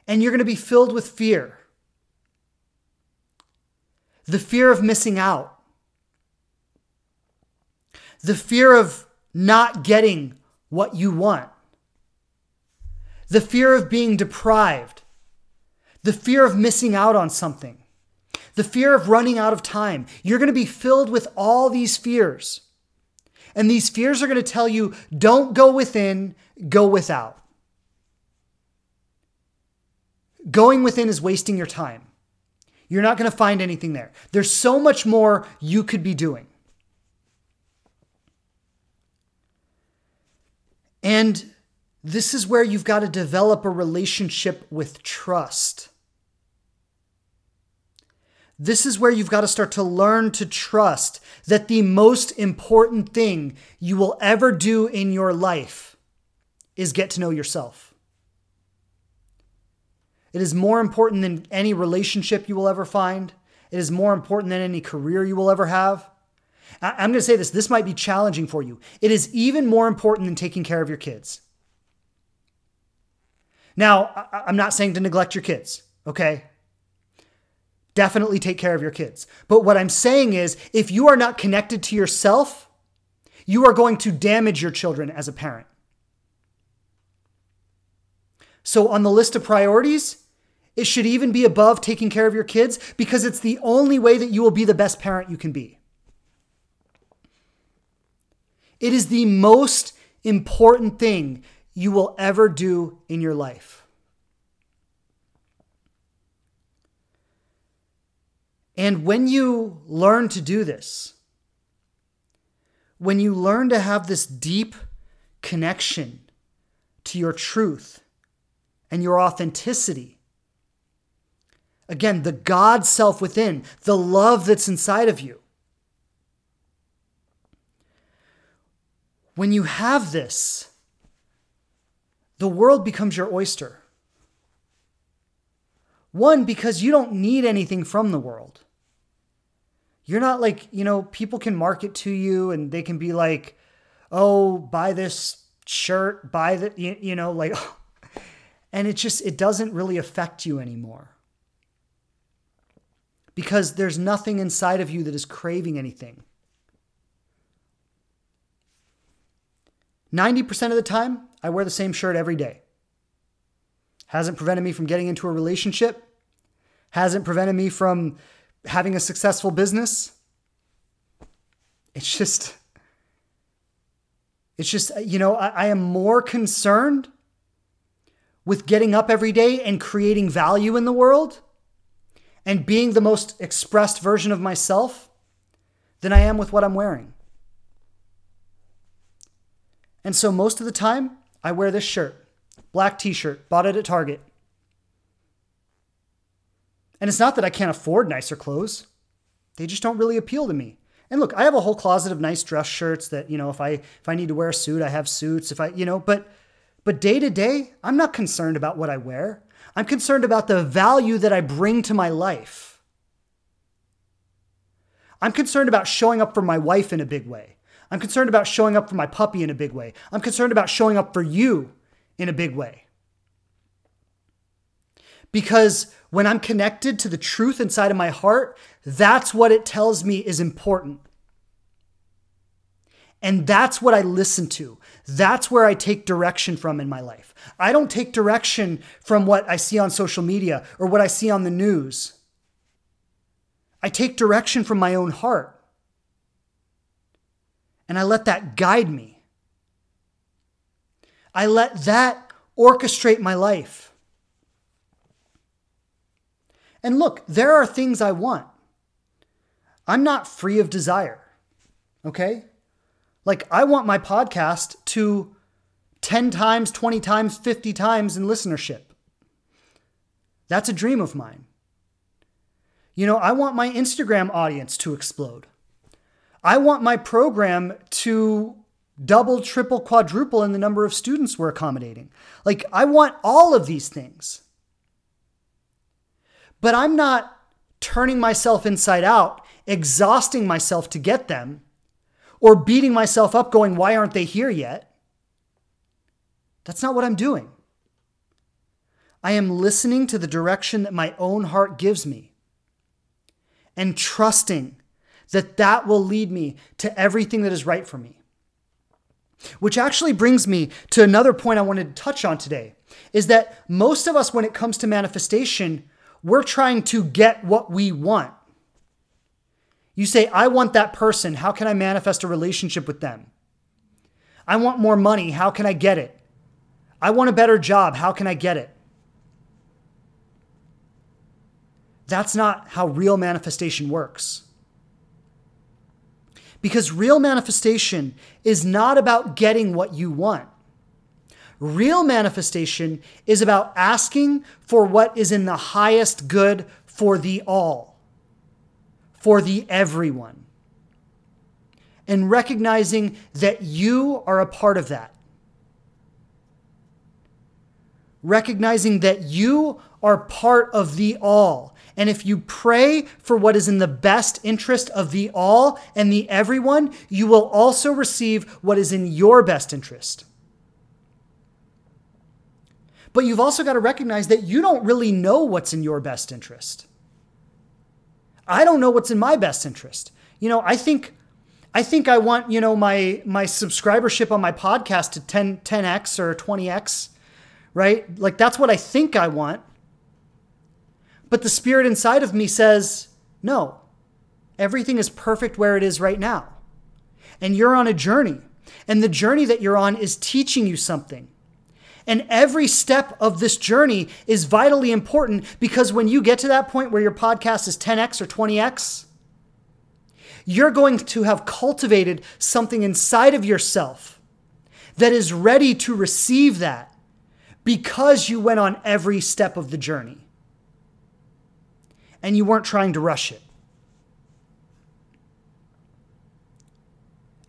And you're going to be filled with fear the fear of missing out, the fear of not getting what you want, the fear of being deprived, the fear of missing out on something, the fear of running out of time. You're going to be filled with all these fears. And these fears are going to tell you don't go within, go without. Going within is wasting your time. You're not going to find anything there. There's so much more you could be doing. And this is where you've got to develop a relationship with trust. This is where you've got to start to learn to trust that the most important thing you will ever do in your life is get to know yourself. It is more important than any relationship you will ever find. It is more important than any career you will ever have. I'm going to say this this might be challenging for you. It is even more important than taking care of your kids. Now, I'm not saying to neglect your kids, okay? Definitely take care of your kids. But what I'm saying is if you are not connected to yourself, you are going to damage your children as a parent. So, on the list of priorities, it should even be above taking care of your kids because it's the only way that you will be the best parent you can be. It is the most important thing you will ever do in your life. And when you learn to do this, when you learn to have this deep connection to your truth, and your authenticity. Again, the God self within, the love that's inside of you. When you have this, the world becomes your oyster. One, because you don't need anything from the world. You're not like, you know, people can market to you and they can be like, oh, buy this shirt, buy the, you, you know, like, and it just it doesn't really affect you anymore because there's nothing inside of you that is craving anything. 90% of the time i wear the same shirt every day. Hasn't prevented me from getting into a relationship. Hasn't prevented me from having a successful business. It's just it's just you know I, I am more concerned with getting up every day and creating value in the world and being the most expressed version of myself than I am with what I'm wearing. And so most of the time, I wear this shirt, black t shirt, bought it at Target. And it's not that I can't afford nicer clothes. They just don't really appeal to me. And look, I have a whole closet of nice dress shirts that, you know, if I if I need to wear a suit, I have suits. If I, you know, but but day to day, I'm not concerned about what I wear. I'm concerned about the value that I bring to my life. I'm concerned about showing up for my wife in a big way. I'm concerned about showing up for my puppy in a big way. I'm concerned about showing up for you in a big way. Because when I'm connected to the truth inside of my heart, that's what it tells me is important. And that's what I listen to. That's where I take direction from in my life. I don't take direction from what I see on social media or what I see on the news. I take direction from my own heart. And I let that guide me. I let that orchestrate my life. And look, there are things I want. I'm not free of desire. Okay? Like, I want my podcast to 10 times, 20 times, 50 times in listenership. That's a dream of mine. You know, I want my Instagram audience to explode. I want my program to double, triple, quadruple in the number of students we're accommodating. Like, I want all of these things. But I'm not turning myself inside out, exhausting myself to get them or beating myself up going, why aren't they here yet? That's not what I'm doing. I am listening to the direction that my own heart gives me and trusting that that will lead me to everything that is right for me. Which actually brings me to another point I wanted to touch on today is that most of us, when it comes to manifestation, we're trying to get what we want. You say, I want that person. How can I manifest a relationship with them? I want more money. How can I get it? I want a better job. How can I get it? That's not how real manifestation works. Because real manifestation is not about getting what you want. Real manifestation is about asking for what is in the highest good for the all for the everyone. And recognizing that you are a part of that. Recognizing that you are part of the all. And if you pray for what is in the best interest of the all and the everyone, you will also receive what is in your best interest. But you've also got to recognize that you don't really know what's in your best interest. I don't know what's in my best interest. You know, I think I think I want, you know, my my subscribership on my podcast to 10 10x or 20x, right? Like that's what I think I want. But the spirit inside of me says, "No. Everything is perfect where it is right now." And you're on a journey. And the journey that you're on is teaching you something. And every step of this journey is vitally important because when you get to that point where your podcast is 10x or 20x, you're going to have cultivated something inside of yourself that is ready to receive that because you went on every step of the journey and you weren't trying to rush it.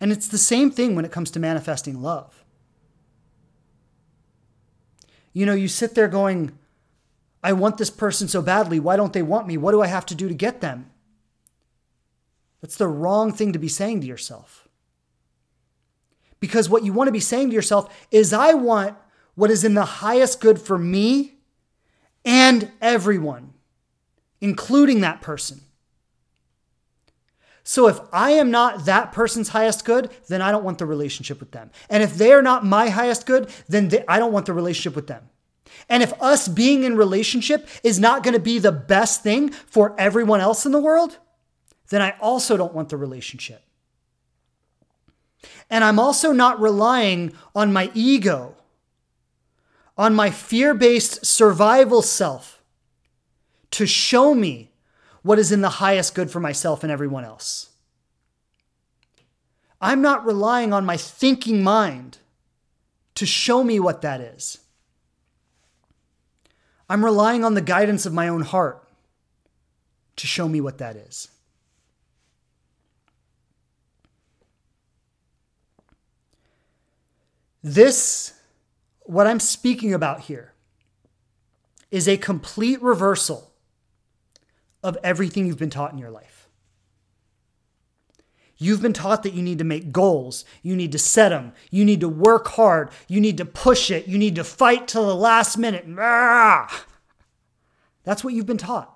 And it's the same thing when it comes to manifesting love. You know, you sit there going, I want this person so badly. Why don't they want me? What do I have to do to get them? That's the wrong thing to be saying to yourself. Because what you want to be saying to yourself is, I want what is in the highest good for me and everyone, including that person. So if I am not that person's highest good, then I don't want the relationship with them. And if they are not my highest good, then they, I don't want the relationship with them. And if us being in relationship is not going to be the best thing for everyone else in the world, then I also don't want the relationship. And I'm also not relying on my ego, on my fear based survival self to show me what is in the highest good for myself and everyone else. I'm not relying on my thinking mind to show me what that is. I'm relying on the guidance of my own heart to show me what that is. This, what I'm speaking about here, is a complete reversal of everything you've been taught in your life. You've been taught that you need to make goals, you need to set them, you need to work hard, you need to push it, you need to fight till the last minute. That's what you've been taught.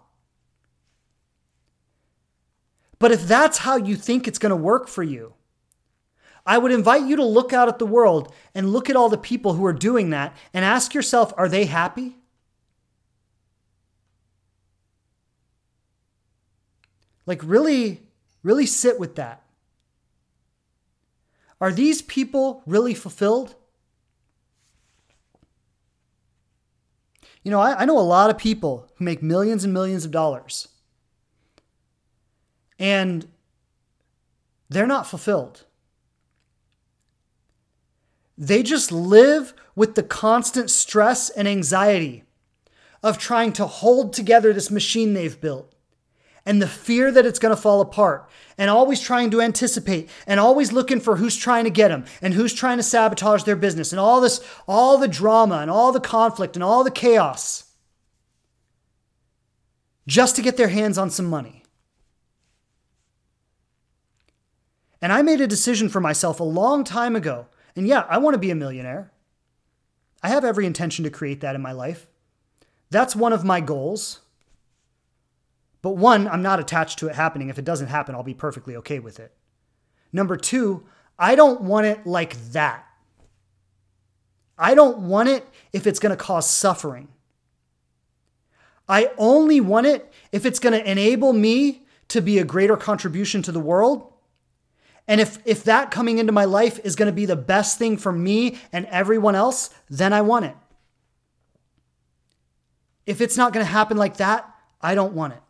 But if that's how you think it's going to work for you, I would invite you to look out at the world and look at all the people who are doing that and ask yourself are they happy? Like, really, really sit with that. Are these people really fulfilled? You know, I, I, know a lot of people who make millions and millions of dollars, and they're not fulfilled. They just live with the constant stress and anxiety of trying to hold together this machine they've built and the fear that it's going to fall apart and always trying to anticipate and always looking for who's trying to get them and who's trying to sabotage their business and all this all the drama and all the conflict and all the chaos just to get their hands on some money. And I made a decision for myself a long time ago and yeah, I want to be a millionaire. I have every intention to create that in my life. That's one of my goals. But one, I'm not attached to it happening. If it doesn't happen, I'll be perfectly okay with it. Number two, I don't want it like that. I don't want it if it's going to cause suffering. I only want it if it's going to enable me to be a greater contribution to the world and if if that coming into my life is going to be the best thing for me and everyone else, then I want it. If it's not going to happen like that, I don't want it.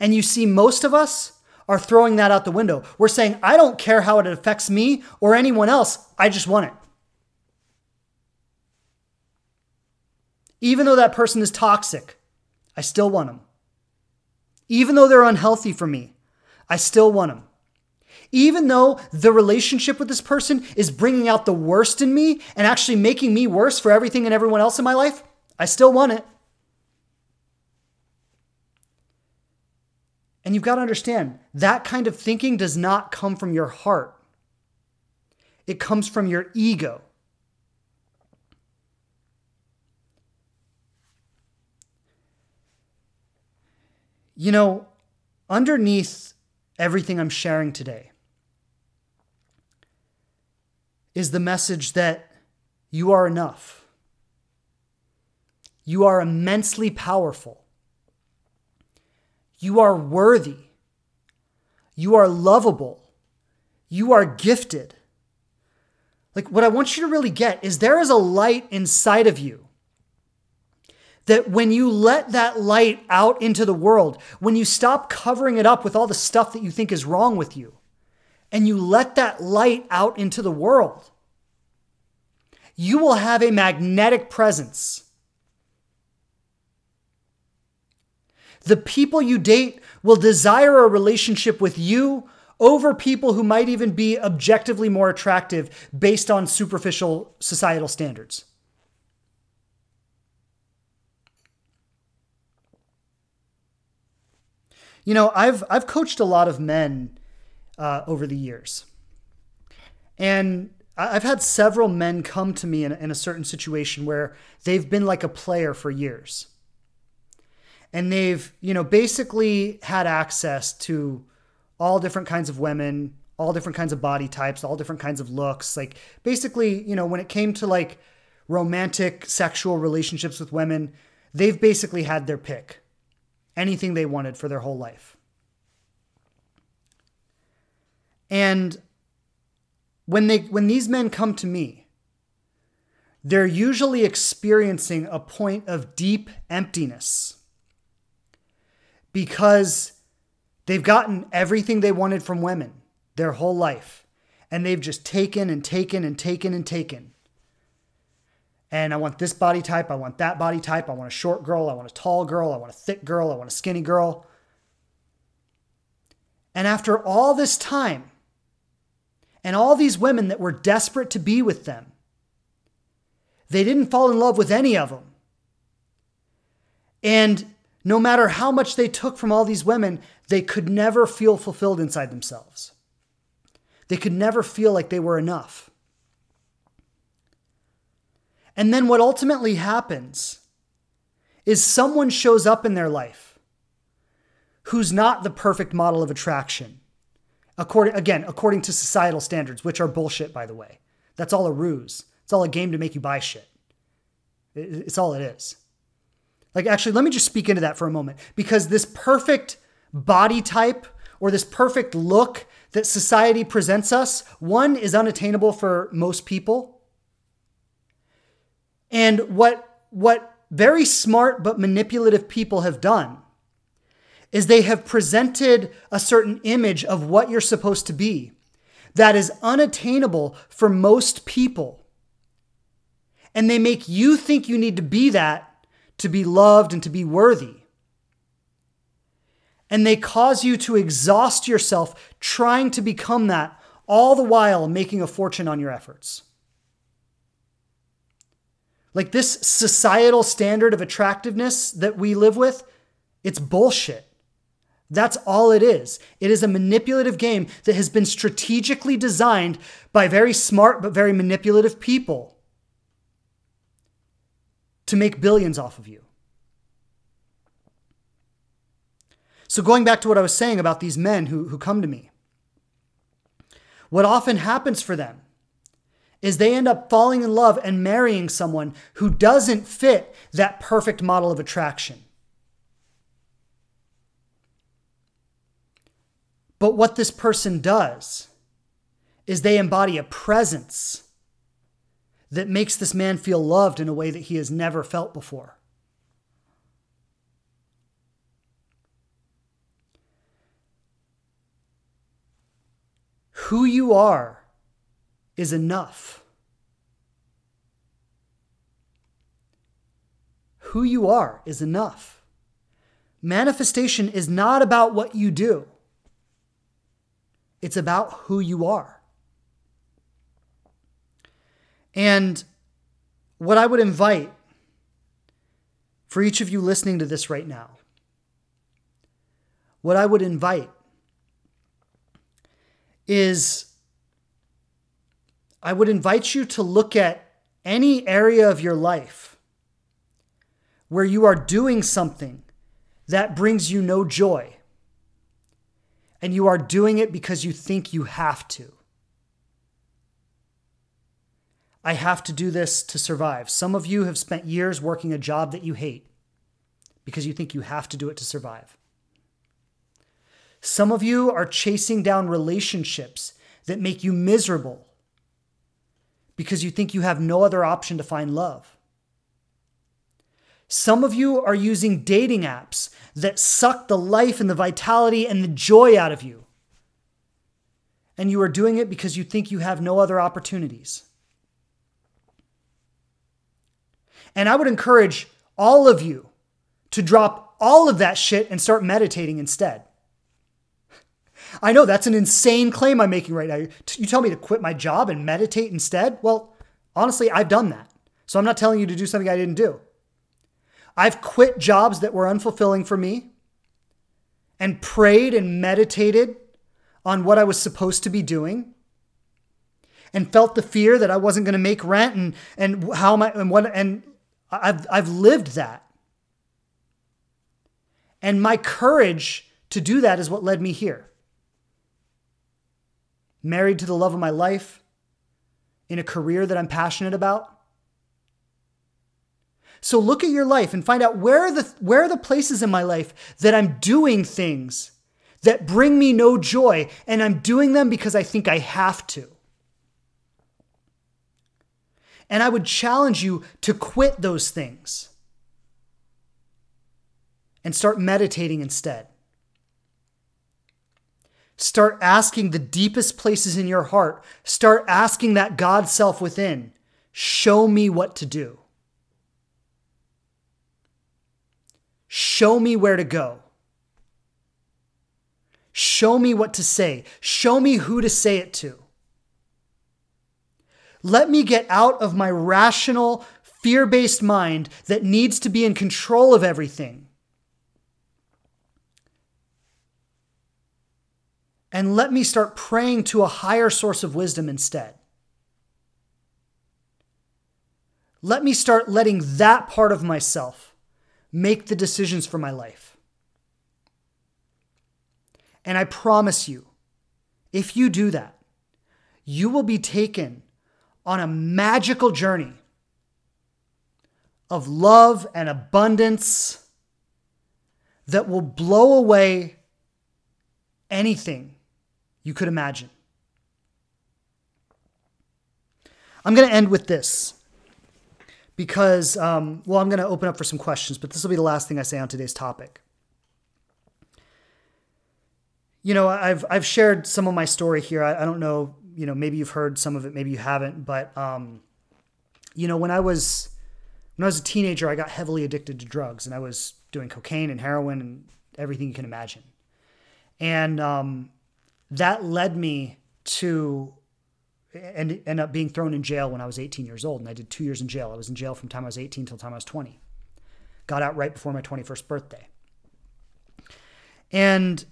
And you see most of us are throwing that out the window. We're saying, I don't care how it affects me or anyone else. I just want it. Even though that person is toxic, I still want them. Even though they're unhealthy for me, I still want them. Even though the relationship with this person is bringing out the worst in me and actually making me worse for everything and everyone else in my life, I still want it. And you've got to understand that kind of thinking does not come from your heart, it comes from your ego. You know, underneath everything I'm sharing today is the message that you are enough. You are immensely powerful. You are worthy. You are lovable. You are gifted. Like, what I want you to really get is there is a light inside of you that when you let that light out into the world, when you stop covering it up with all the stuff that you think is wrong with you, and you let that light out into the world, you will have a magnetic presence. The people you date will desire a relationship with you over people who might even be objectively more attractive based on superficial societal standards. You know, I've I've coached a lot of men uh, over the years, and I've had several men come to me in, in a certain situation where they've been like a player for years, and they've you know basically had access to all different kinds of women, all different kinds of body types, all different kinds of looks. Like basically, you know, when it came to like romantic sexual relationships with women, they've basically had their pick anything they wanted for their whole life. And when they when these men come to me, they're usually experiencing a point of deep emptiness because they've gotten everything they wanted from women their whole life and they've just taken and taken and taken and taken. And I want this body type, I want that body type, I want a short girl, I want a tall girl, I want a thick girl, I want a skinny girl. And after all this time, and all these women that were desperate to be with them, they didn't fall in love with any of them. And no matter how much they took from all these women, they could never feel fulfilled inside themselves. They could never feel like they were enough. And then what ultimately happens is someone shows up in their life who's not the perfect model of attraction. According again, according to societal standards, which are bullshit by the way. That's all a ruse. It's all a game to make you buy shit. It's all it is. Like, actually, let me just speak into that for a moment because this perfect body type or this perfect look that society presents us, one is unattainable for most people. And what, what very smart but manipulative people have done is they have presented a certain image of what you're supposed to be that is unattainable for most people. And they make you think you need to be that to be loved and to be worthy. And they cause you to exhaust yourself trying to become that, all the while making a fortune on your efforts. Like this societal standard of attractiveness that we live with, it's bullshit. That's all it is. It is a manipulative game that has been strategically designed by very smart but very manipulative people to make billions off of you. So, going back to what I was saying about these men who, who come to me, what often happens for them is they end up falling in love and marrying someone who doesn't fit that perfect model of attraction. But what this person does is they embody a presence that makes this man feel loved in a way that he has never felt before. Who you are is enough. Who you are is enough. Manifestation is not about what you do, it's about who you are. And what I would invite for each of you listening to this right now, what I would invite is I would invite you to look at any area of your life where you are doing something that brings you no joy, and you are doing it because you think you have to. I have to do this to survive. Some of you have spent years working a job that you hate because you think you have to do it to survive. Some of you are chasing down relationships that make you miserable because you think you have no other option to find love. Some of you are using dating apps that suck the life and the vitality and the joy out of you. And you are doing it because you think you have no other opportunities. And I would encourage all of you to drop all of that shit and start meditating instead. I know that's an insane claim I'm making right now. You tell me to quit my job and meditate instead? Well, honestly, I've done that. So I'm not telling you to do something I didn't do. I've quit jobs that were unfulfilling for me and prayed and meditated on what I was supposed to be doing and felt the fear that I wasn't going to make rent and and how am I and what and I've I've lived that. And my courage to do that is what led me here married to the love of my life, in a career that I'm passionate about. So look at your life and find out where are the where are the places in my life that I'm doing things that bring me no joy and I'm doing them because I think I have to. And I would challenge you to quit those things and start meditating instead. Start asking the deepest places in your heart. Start asking that God self within, show me what to do. Show me where to go. Show me what to say. Show me who to say it to. Let me get out of my rational, fear based mind that needs to be in control of everything. And let me start praying to a higher source of wisdom instead. Let me start letting that part of myself make the decisions for my life. And I promise you, if you do that, you will be taken on a magical journey of love and abundance that will blow away anything you could imagine. I'm going to end with this because, um, well, I'm going to open up for some questions, but this will be the last thing I say on today's topic. You know, I've I've shared some of my story here. I, I don't know, you know, maybe you've heard some of it, maybe you haven't, but um, you know, when I was when I was a teenager, I got heavily addicted to drugs, and I was doing cocaine and heroin and everything you can imagine, and um, that led me to and end up being thrown in jail when I was 18 years old. And I did two years in jail. I was in jail from time I was 18 till time I was 20. Got out right before my 21st birthday. And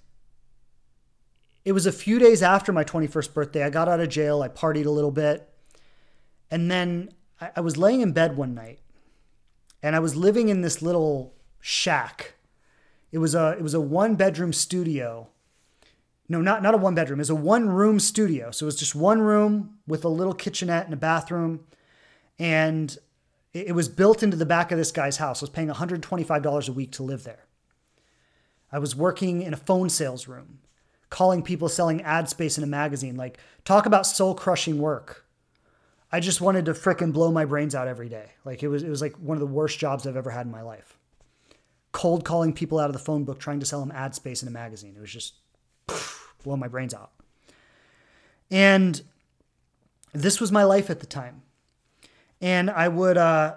it was a few days after my 21st birthday. I got out of jail. I partied a little bit. And then I was laying in bed one night and I was living in this little shack. It was a, it was a one bedroom studio no, not, not a one bedroom. It's a one room studio. So it was just one room with a little kitchenette and a bathroom. And it, it was built into the back of this guy's house. I was paying $125 a week to live there. I was working in a phone sales room, calling people selling ad space in a magazine. Like, talk about soul crushing work. I just wanted to fricking blow my brains out every day. Like it was, it was like one of the worst jobs I've ever had in my life. Cold calling people out of the phone book, trying to sell them ad space in a magazine. It was just blow my brains out. And this was my life at the time. And I would uh,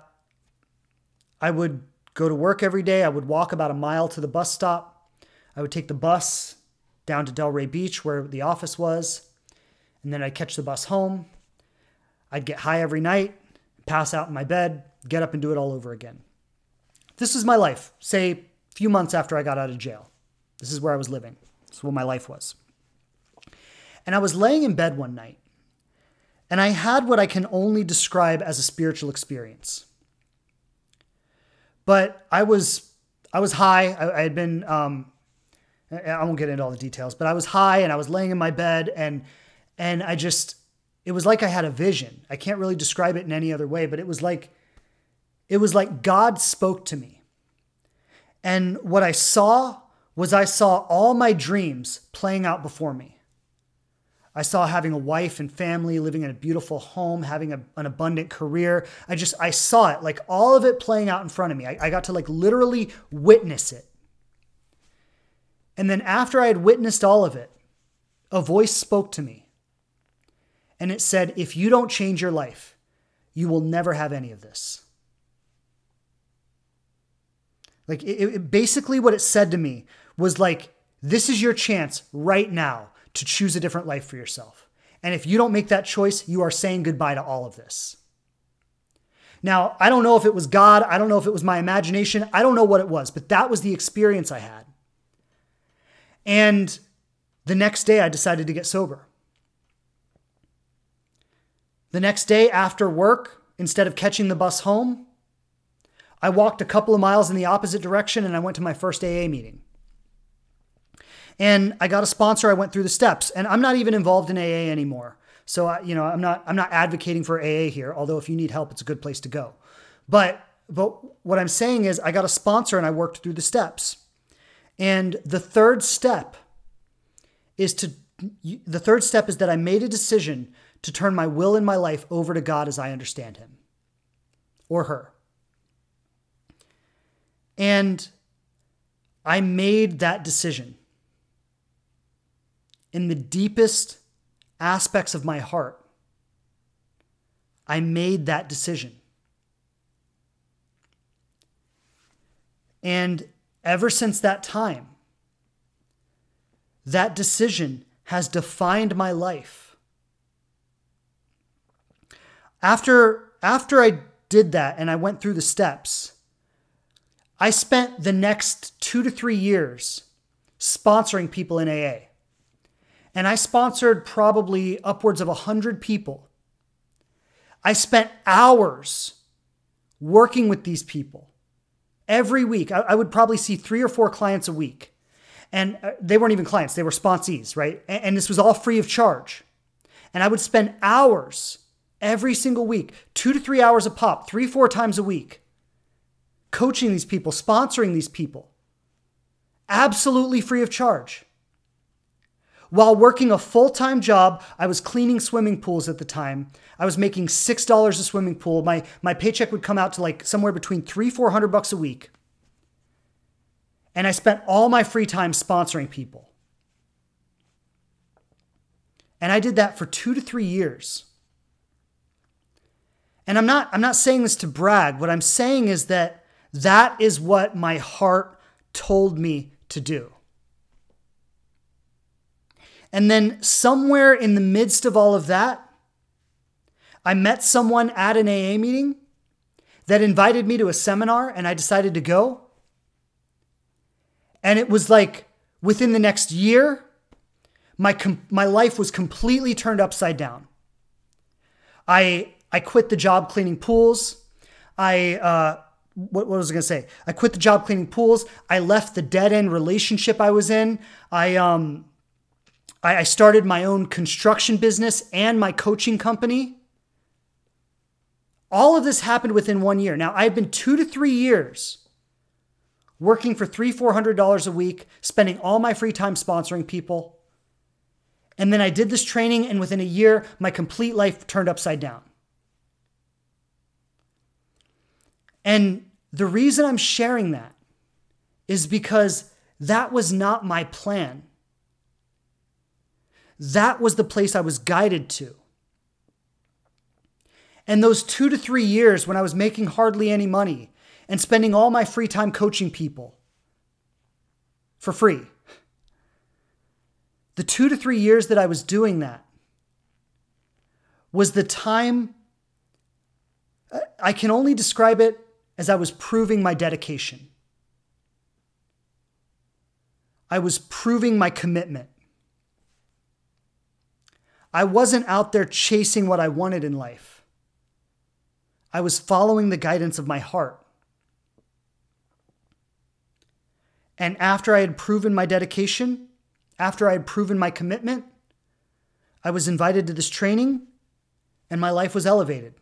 I would go to work every day. I would walk about a mile to the bus stop. I would take the bus down to Delray Beach where the office was, and then I'd catch the bus home. I'd get high every night, pass out in my bed, get up and do it all over again. This was my life, say a few months after I got out of jail. This is where I was living. This is what my life was. And I was laying in bed one night, and I had what I can only describe as a spiritual experience. But I was I was high. I, I had been um, I won't get into all the details, but I was high and I was laying in my bed and and I just it was like I had a vision. I can't really describe it in any other way, but it was like it was like God spoke to me. And what I saw was I saw all my dreams playing out before me. I saw having a wife and family, living in a beautiful home, having a, an abundant career. I just, I saw it, like all of it playing out in front of me. I, I got to like literally witness it. And then after I had witnessed all of it, a voice spoke to me. And it said, if you don't change your life, you will never have any of this. Like, it, it, basically, what it said to me was like, this is your chance right now to choose a different life for yourself. And if you don't make that choice, you are saying goodbye to all of this. Now, I don't know if it was God, I don't know if it was my imagination, I don't know what it was, but that was the experience I had. And the next day, I decided to get sober. The next day after work, instead of catching the bus home, I walked a couple of miles in the opposite direction and I went to my first AA meeting and I got a sponsor. I went through the steps, and I'm not even involved in AA anymore. So I, you know, I'm not I'm not advocating for AA here. Although if you need help, it's a good place to go. But but what I'm saying is, I got a sponsor and I worked through the steps. And the third step is to the third step is that I made a decision to turn my will and my life over to God as I understand Him or her. And I made that decision in the deepest aspects of my heart, I made that decision. And ever since that time, that decision has defined my life. After, after I did that and I went through the steps, I spent the next two to three years sponsoring people in AA. And I sponsored probably upwards of 100 people. I spent hours working with these people every week. I, I would probably see three or four clients a week. And uh, they weren't even clients, they were sponsees, right? And, and this was all free of charge. And I would spend hours every single week, two to three hours a pop, three, four times a week, coaching these people, sponsoring these people, absolutely free of charge. While working a full time job, I was cleaning swimming pools at the time. I was making $6 a swimming pool. My, my paycheck would come out to like somewhere between three, 400 bucks a week. And I spent all my free time sponsoring people. And I did that for two to three years. And I'm not, I'm not saying this to brag. What I'm saying is that that is what my heart told me to do. And then somewhere in the midst of all of that, I met someone at an AA meeting that invited me to a seminar and I decided to go. And it was like within the next year, my, com- my life was completely turned upside down. I, I quit the job cleaning pools. I, uh, what, what was I going to say? I quit the job cleaning pools. I left the dead end relationship I was in. I, um, I, I started my own construction business and my coaching company. All of this happened within one year. Now, I've been two to three years working for three, four hundred dollars a week, spending all my free time sponsoring people. And then I did this training, and within a year, my complete life turned upside down. And the reason I'm sharing that is because that was not my plan. That was the place I was guided to. And those two to three years when I was making hardly any money and spending all my free time coaching people for free, the two to three years that I was doing that was the time I can only describe it as I was proving my dedication. I was proving my commitment. I wasn't out there chasing what I wanted in life. I was following the guidance of my heart. And after I had proven my dedication, after I had proven my commitment, I was invited to this training and my life was elevated.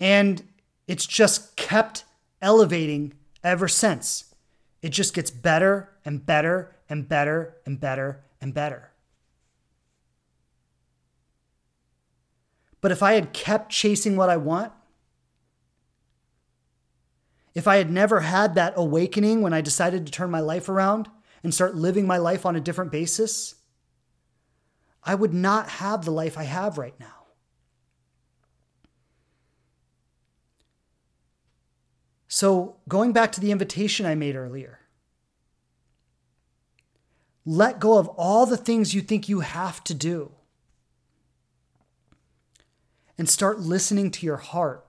And it's just kept elevating ever since. It just gets better and better and better and better and better. But if I had kept chasing what I want, if I had never had that awakening when I decided to turn my life around and start living my life on a different basis, I would not have the life I have right now. So, going back to the invitation I made earlier, let go of all the things you think you have to do and start listening to your heart.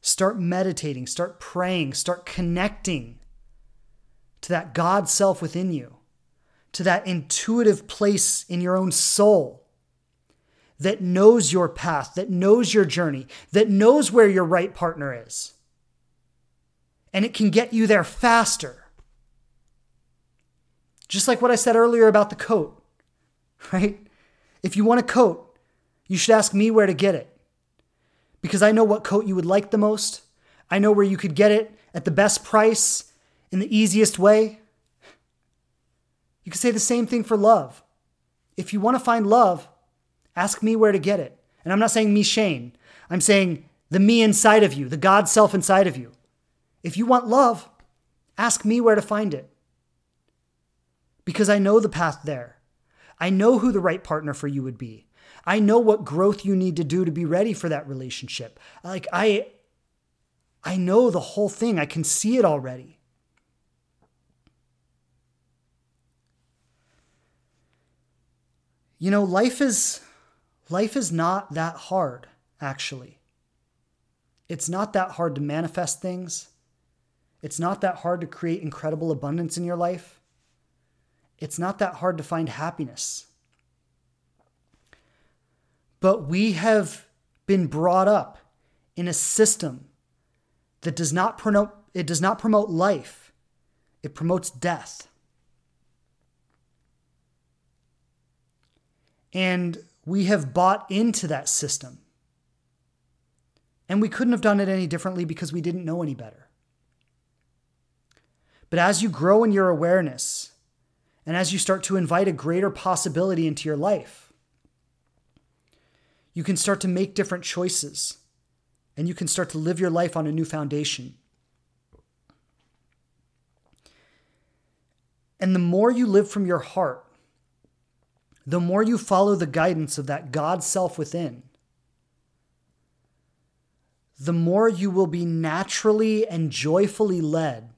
Start meditating, start praying, start connecting to that God self within you, to that intuitive place in your own soul that knows your path, that knows your journey, that knows where your right partner is. And it can get you there faster. Just like what I said earlier about the coat, right? If you want a coat, you should ask me where to get it. Because I know what coat you would like the most. I know where you could get it at the best price in the easiest way. You could say the same thing for love. If you want to find love, ask me where to get it. And I'm not saying me, Shane. I'm saying the me inside of you, the God self inside of you. If you want love, ask me where to find it. Because I know the path there. I know who the right partner for you would be. I know what growth you need to do to be ready for that relationship. Like I I know the whole thing. I can see it already. You know, life is life is not that hard, actually. It's not that hard to manifest things. It's not that hard to create incredible abundance in your life. It's not that hard to find happiness. But we have been brought up in a system that does not promote it does not promote life. It promotes death. And we have bought into that system. And we couldn't have done it any differently because we didn't know any better. But as you grow in your awareness, and as you start to invite a greater possibility into your life, you can start to make different choices and you can start to live your life on a new foundation. And the more you live from your heart, the more you follow the guidance of that God self within, the more you will be naturally and joyfully led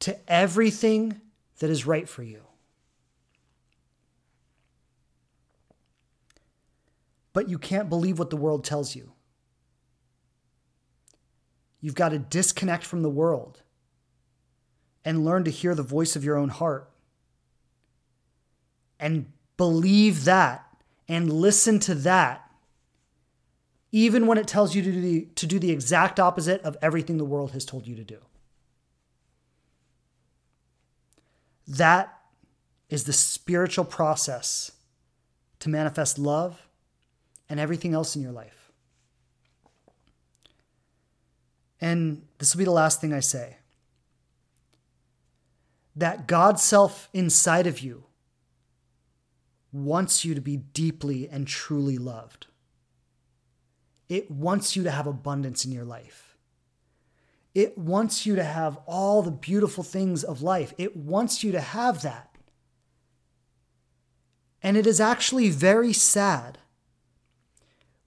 to everything that is right for you. But you can't believe what the world tells you. You've got to disconnect from the world and learn to hear the voice of your own heart and believe that and listen to that, even when it tells you to do, the, to do the exact opposite of everything the world has told you to do. That is the spiritual process to manifest love and everything else in your life. And this will be the last thing I say that God self inside of you wants you to be deeply and truly loved. It wants you to have abundance in your life. It wants you to have all the beautiful things of life. It wants you to have that. And it is actually very sad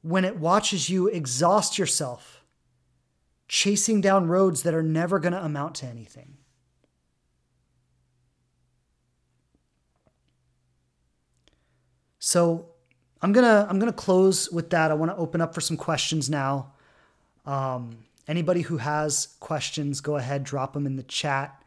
when it watches you exhaust yourself chasing down roads that are never going to amount to anything. So I'm gonna I'm gonna close with that. I want to open up for some questions now. Um, anybody who has questions, go ahead, drop them in the chat,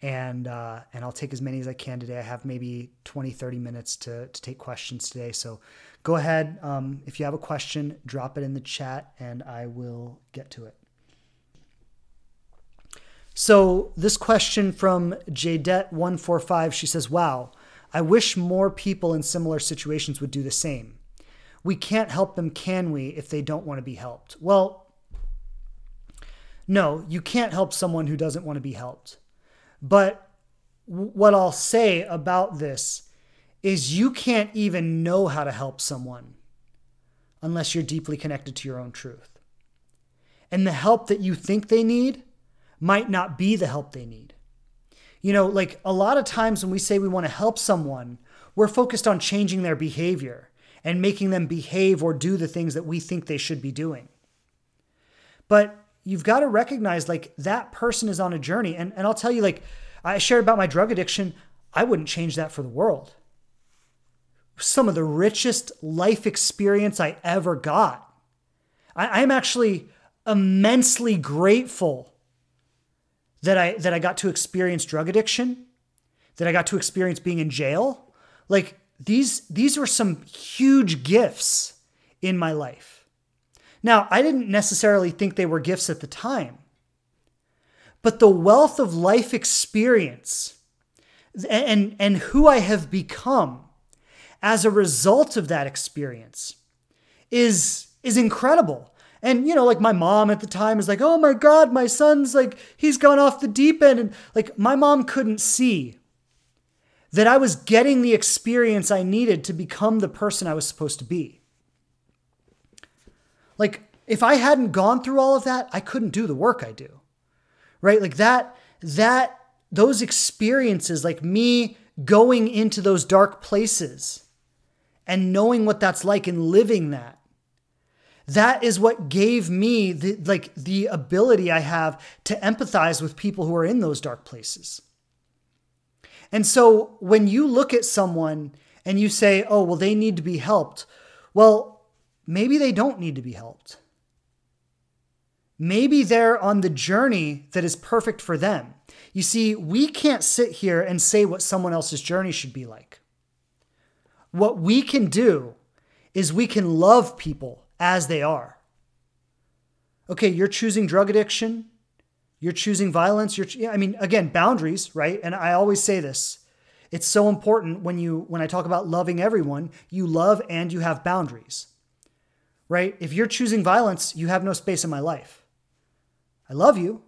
and uh, and I'll take as many as I can today. I have maybe 20, 30 minutes to to take questions today. So go ahead. Um, if you have a question, drop it in the chat, and I will get to it. So this question from Jadet145, she says, Wow, I wish more people in similar situations would do the same. We can't help them, can we, if they don't want to be helped? Well, no, you can't help someone who doesn't want to be helped. But what I'll say about this is you can't even know how to help someone unless you're deeply connected to your own truth. And the help that you think they need might not be the help they need. You know, like a lot of times when we say we want to help someone, we're focused on changing their behavior and making them behave or do the things that we think they should be doing. But you've got to recognize like that person is on a journey. And, and I'll tell you, like, I shared about my drug addiction. I wouldn't change that for the world. Some of the richest life experience I ever got. I, I'm actually immensely grateful that I that I got to experience drug addiction, that I got to experience being in jail. Like these these were some huge gifts in my life. Now, I didn't necessarily think they were gifts at the time. But the wealth of life experience and and who I have become as a result of that experience is is incredible. And, you know, like my mom at the time is like, oh my God, my son's like, he's gone off the deep end. And like my mom couldn't see that I was getting the experience I needed to become the person I was supposed to be. Like, if I hadn't gone through all of that, I couldn't do the work I do. Right? Like that, that, those experiences, like me going into those dark places and knowing what that's like and living that that is what gave me the like the ability I have to empathize with people who are in those dark places. And so when you look at someone and you say, "Oh, well they need to be helped." Well, maybe they don't need to be helped. Maybe they're on the journey that is perfect for them. You see, we can't sit here and say what someone else's journey should be like. What we can do is we can love people as they are. Okay, you're choosing drug addiction, you're choosing violence, you're I mean again, boundaries, right? And I always say this. It's so important when you when I talk about loving everyone, you love and you have boundaries. Right? If you're choosing violence, you have no space in my life. I love you,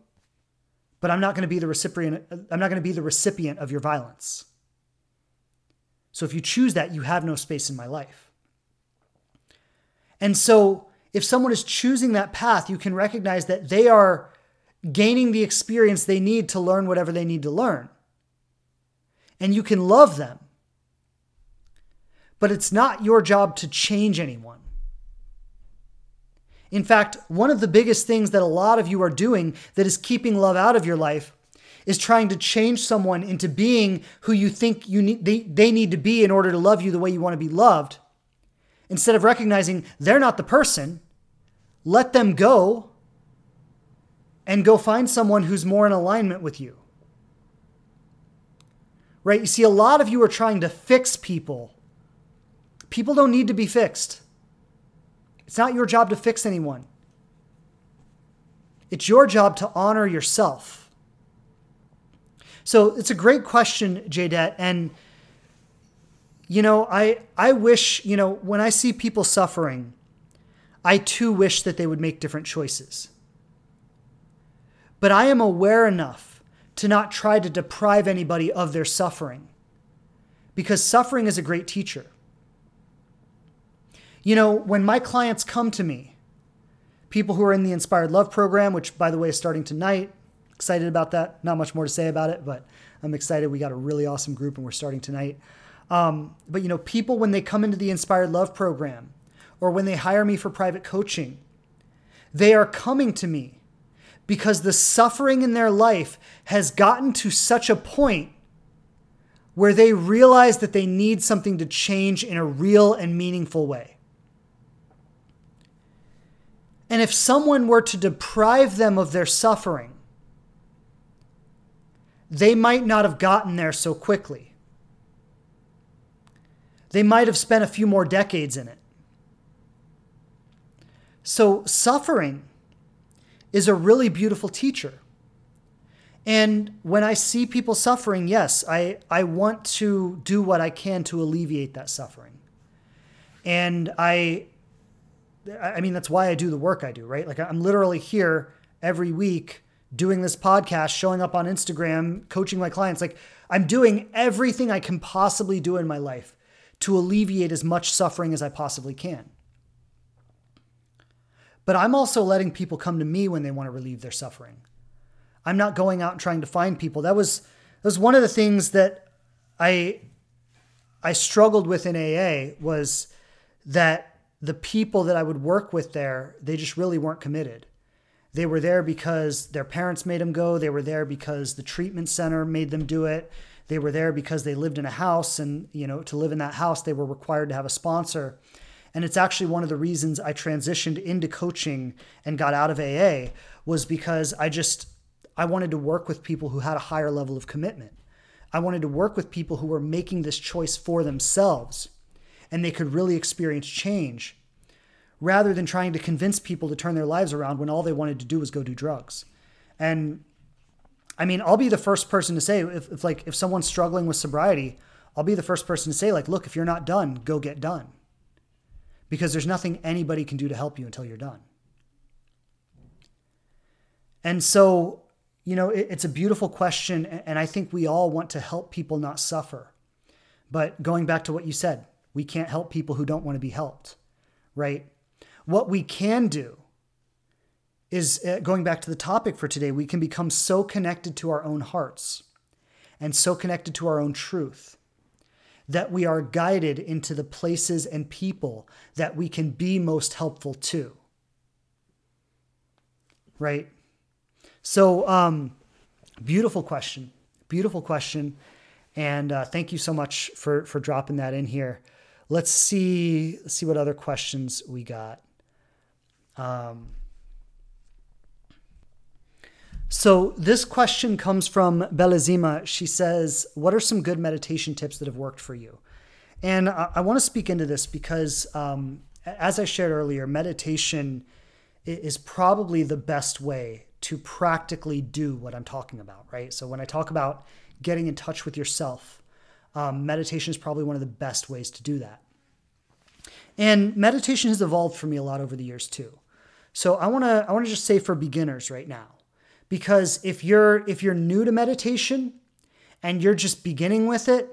but I'm not going to be the recipient I'm not going to be the recipient of your violence. So if you choose that, you have no space in my life. And so, if someone is choosing that path, you can recognize that they are gaining the experience they need to learn whatever they need to learn. And you can love them. But it's not your job to change anyone. In fact, one of the biggest things that a lot of you are doing that is keeping love out of your life is trying to change someone into being who you think you need, they, they need to be in order to love you the way you want to be loved instead of recognizing they're not the person, let them go and go find someone who's more in alignment with you. Right? You see, a lot of you are trying to fix people. People don't need to be fixed. It's not your job to fix anyone. It's your job to honor yourself. So it's a great question, Jadet, and you know, I I wish, you know, when I see people suffering, I too wish that they would make different choices. But I am aware enough to not try to deprive anybody of their suffering because suffering is a great teacher. You know, when my clients come to me, people who are in the Inspired Love program, which by the way is starting tonight, excited about that. Not much more to say about it, but I'm excited. We got a really awesome group and we're starting tonight. Um, but you know, people when they come into the Inspired Love program or when they hire me for private coaching, they are coming to me because the suffering in their life has gotten to such a point where they realize that they need something to change in a real and meaningful way. And if someone were to deprive them of their suffering, they might not have gotten there so quickly they might have spent a few more decades in it. So, suffering is a really beautiful teacher. And when I see people suffering, yes, I, I want to do what I can to alleviate that suffering. And I, I mean, that's why I do the work I do, right? Like, I'm literally here every week doing this podcast, showing up on Instagram, coaching my clients. Like, I'm doing everything I can possibly do in my life to alleviate as much suffering as I possibly can. But I'm also letting people come to me when they want to relieve their suffering. I'm not going out and trying to find people. That was that was one of the things that I I struggled with in AA was that the people that I would work with there, they just really weren't committed. They were there because their parents made them go. They were there because the treatment center made them do it. They were there because they lived in a house, and you know, to live in that house, they were required to have a sponsor. And it's actually one of the reasons I transitioned into coaching and got out of AA was because I just I wanted to work with people who had a higher level of commitment. I wanted to work with people who were making this choice for themselves and they could really experience change rather than trying to convince people to turn their lives around when all they wanted to do was go do drugs. And I mean, I'll be the first person to say if, if like if someone's struggling with sobriety, I'll be the first person to say like, look, if you're not done, go get done. Because there's nothing anybody can do to help you until you're done. And so, you know, it, it's a beautiful question and I think we all want to help people not suffer. But going back to what you said, we can't help people who don't want to be helped, right? What we can do is uh, going back to the topic for today, we can become so connected to our own hearts and so connected to our own truth that we are guided into the places and people that we can be most helpful to. right? So, um, beautiful question. Beautiful question. And uh, thank you so much for for dropping that in here. Let's see. Let's see what other questions we got. Um, so this question comes from Belazima. She says, "What are some good meditation tips that have worked for you?" And I, I want to speak into this because, um, as I shared earlier, meditation is probably the best way to practically do what I'm talking about, right? So when I talk about getting in touch with yourself, um, meditation is probably one of the best ways to do that. And meditation has evolved for me a lot over the years too. So I want to I want to just say for beginners right now, because if you're if you're new to meditation and you're just beginning with it,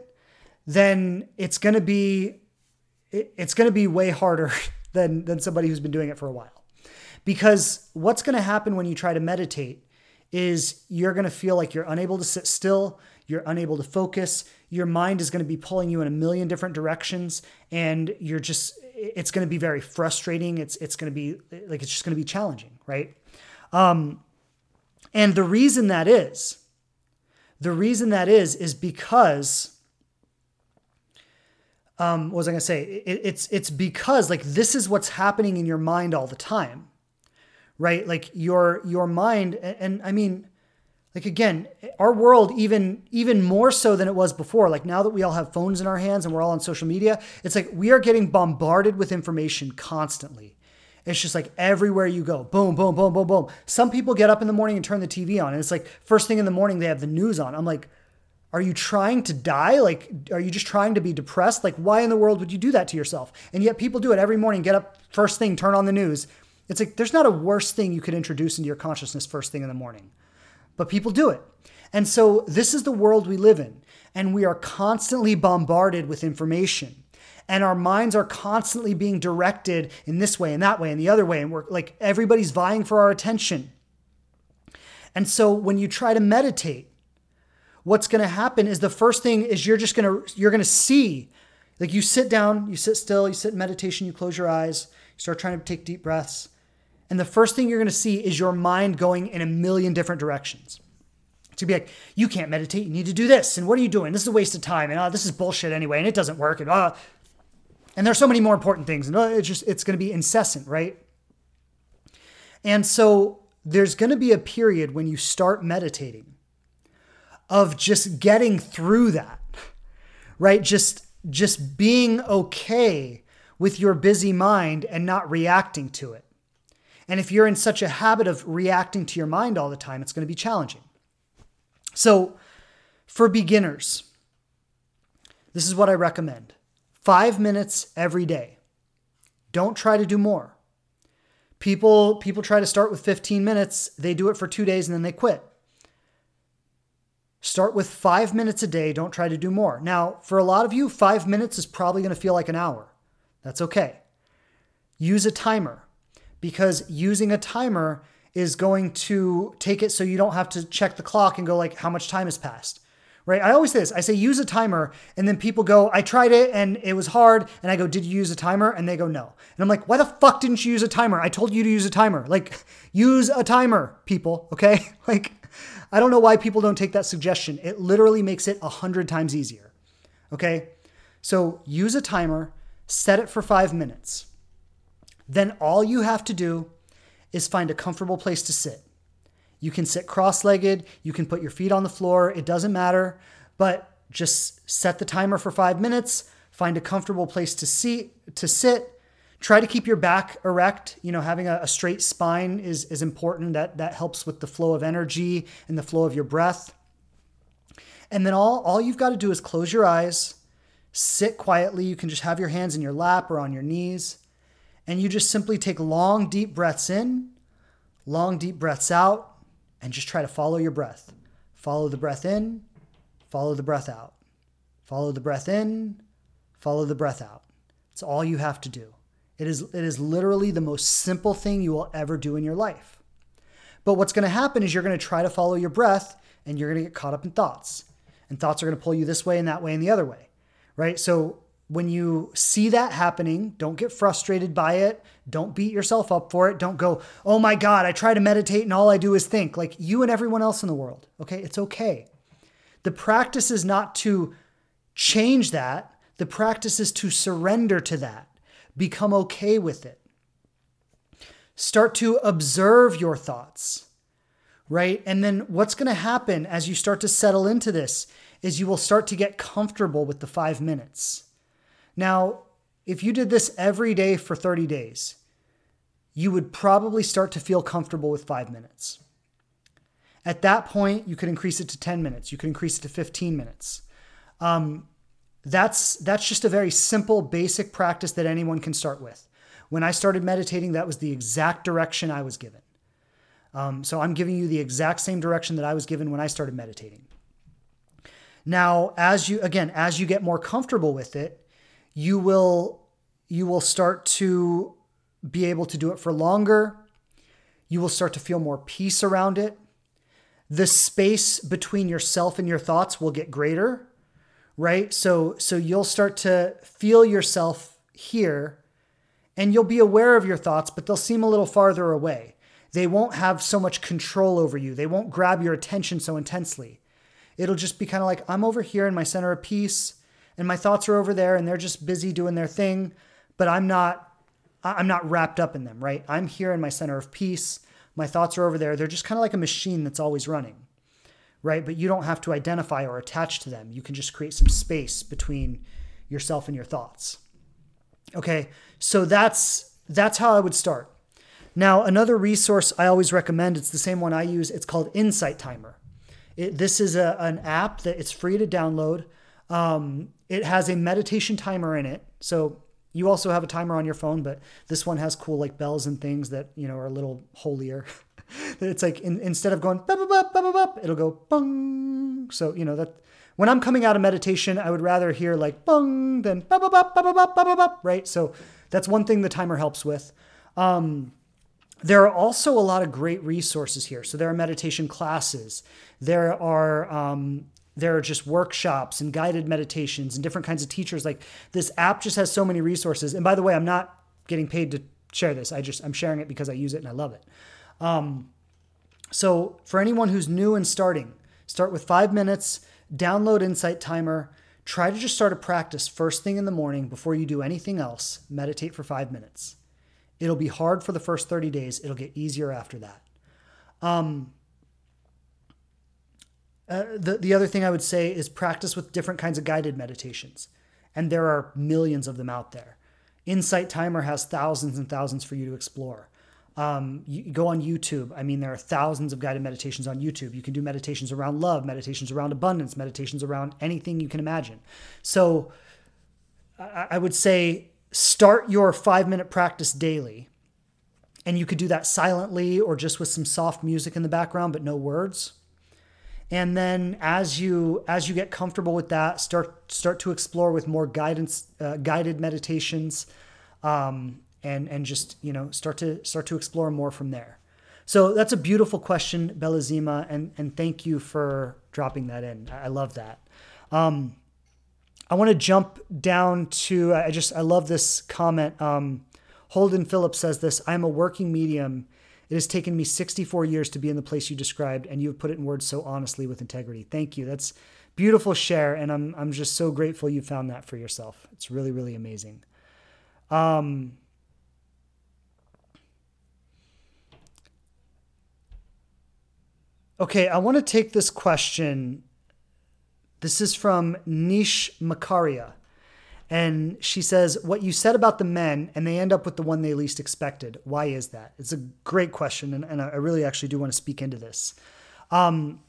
then it's going to be it's going to be way harder than than somebody who's been doing it for a while. Because what's going to happen when you try to meditate is you're going to feel like you're unable to sit still, you're unable to focus, your mind is going to be pulling you in a million different directions and you're just it's going to be very frustrating. It's it's going to be like it's just going to be challenging, right? Um and the reason that is the reason that is is because um, what was I going to say? It, it's it's because like this is what's happening in your mind all the time right? Like your your mind and, and I mean like again, our world even even more so than it was before. Like now that we all have phones in our hands and we're all on social media, it's like we are getting bombarded with information constantly. It's just like everywhere you go, boom, boom, boom, boom, boom. Some people get up in the morning and turn the TV on, and it's like first thing in the morning they have the news on. I'm like, are you trying to die? Like, are you just trying to be depressed? Like, why in the world would you do that to yourself? And yet people do it every morning. Get up first thing, turn on the news, it's like there's not a worse thing you could introduce into your consciousness first thing in the morning. But people do it. And so this is the world we live in. And we are constantly bombarded with information. And our minds are constantly being directed in this way and that way and the other way. And we're like everybody's vying for our attention. And so when you try to meditate, what's going to happen is the first thing is you're just going to you're going to see like you sit down, you sit still, you sit in meditation, you close your eyes, you start trying to take deep breaths. And the first thing you're going to see is your mind going in a million different directions. To be like, you can't meditate, you need to do this. And what are you doing? This is a waste of time. And oh, this is bullshit anyway. And it doesn't work. And oh, and there's so many more important things. And oh, it's just, it's going to be incessant, right? And so there's going to be a period when you start meditating of just getting through that, right? Just, just being okay with your busy mind and not reacting to it. And if you're in such a habit of reacting to your mind all the time, it's going to be challenging. So, for beginners, this is what I recommend five minutes every day. Don't try to do more. People, people try to start with 15 minutes, they do it for two days and then they quit. Start with five minutes a day. Don't try to do more. Now, for a lot of you, five minutes is probably going to feel like an hour. That's okay. Use a timer because using a timer is going to take it so you don't have to check the clock and go like how much time has passed right? I always say this i say use a timer and then people go i tried it and it was hard and i go did you use a timer? And they go no. And i'm like why the fuck didn't you use a timer? I told you to use a timer. Like use a timer people okay? Like i don't know why people don't take that suggestion. It literally makes it a hundred times easier okay? So use a timer set it for five minutes then all you have to do is find a comfortable place to sit. You can sit cross legged, you can put your feet on the floor, it doesn't matter, but just set the timer for five minutes, find a comfortable place to, see, to sit. Try to keep your back erect. You know, having a, a straight spine is, is important. That, that helps with the flow of energy and the flow of your breath. And then all, all you've got to do is close your eyes, sit quietly. You can just have your hands in your lap or on your knees and you just simply take long, deep breaths in, long, deep breaths out, and just try to follow your breath. Follow the breath in, follow the breath out. Follow the breath in, follow the breath out. It's all you have to do. It is, it is literally the most simple thing you will ever do in your life. But what's going to happen is you're going to try to follow your breath and you're going to get caught up in thoughts. And thoughts are going to pull you this way and that way and the other way, right? So when you see that happening, don't get frustrated by it. Don't beat yourself up for it. Don't go, oh my God, I try to meditate and all I do is think, like you and everyone else in the world. Okay, it's okay. The practice is not to change that, the practice is to surrender to that, become okay with it. Start to observe your thoughts, right? And then what's going to happen as you start to settle into this is you will start to get comfortable with the five minutes now, if you did this every day for 30 days, you would probably start to feel comfortable with five minutes. At that point, you could increase it to 10 minutes. You could increase it to 15 minutes. Um, that's that's just a very simple, basic practice that anyone can start with. When I started meditating, that was the exact direction I was given. Um, so I'm giving you the exact same direction that I was given when I started meditating. Now, as you again, as you get more comfortable with it, you will you will start to be able to do it for longer. You will start to feel more peace around it. The space between yourself and your thoughts will get greater, right? So so you'll start to feel yourself here and you'll be aware of your thoughts, but they'll seem a little farther away. They won't have so much control over you. They won't grab your attention so intensely. It'll just be kind of like I'm over here in my center of peace and my thoughts are over there and they're just busy doing their thing, but I'm not I'm not wrapped up in them, right? I'm here in my center of peace. My thoughts are over there. They're just kind of like a machine that's always running. Right? But you don't have to identify or attach to them. You can just create some space between yourself and your thoughts. Okay? So that's that's how I would start. Now, another resource I always recommend, it's the same one I use, it's called Insight Timer. It, this is a, an app that it's free to download. Um, it has a meditation timer in it. So you also have a timer on your phone, but this one has cool like bells and things that, you know, are a little holier. it's like in, instead of going, bup, bup, bup, it'll go bung. So, you know, that when I'm coming out of meditation, I would rather hear like bung than right? So that's one thing the timer helps with. Um, there are also a lot of great resources here. So there are meditation classes. There are um, there are just workshops and guided meditations and different kinds of teachers. Like this app just has so many resources. And by the way i'm not getting paid to share this. I just i'm sharing it because i use it and i love it. Um, so for anyone who's new and starting start with five minutes download insight timer try to just start a practice first thing in the morning before you do anything else meditate for five minutes. It'll be hard for the first 30 days. It'll get easier after that. Um, uh, the, the other thing I would say is practice with different kinds of guided meditations. And there are millions of them out there. Insight Timer has thousands and thousands for you to explore. Um, you go on YouTube. I mean, there are thousands of guided meditations on YouTube. You can do meditations around love, meditations around abundance, meditations around anything you can imagine. So I, I would say start your five minute practice daily. And you could do that silently or just with some soft music in the background, but no words and then as you as you get comfortable with that start start to explore with more guidance uh, guided meditations um, and and just you know start to start to explore more from there. So that's a beautiful question belazima and and thank you for dropping that in. I love that. Um, i want to jump down to i just i love this comment. Um, holden phillips says this i'm a working medium it has taken me 64 years to be in the place you described, and you have put it in words so honestly with integrity. Thank you. That's beautiful share, and I'm I'm just so grateful you found that for yourself. It's really really amazing. Um, okay, I want to take this question. This is from Nish Makaria. And she says, What you said about the men, and they end up with the one they least expected. Why is that? It's a great question, and, and I really actually do want to speak into this. Um,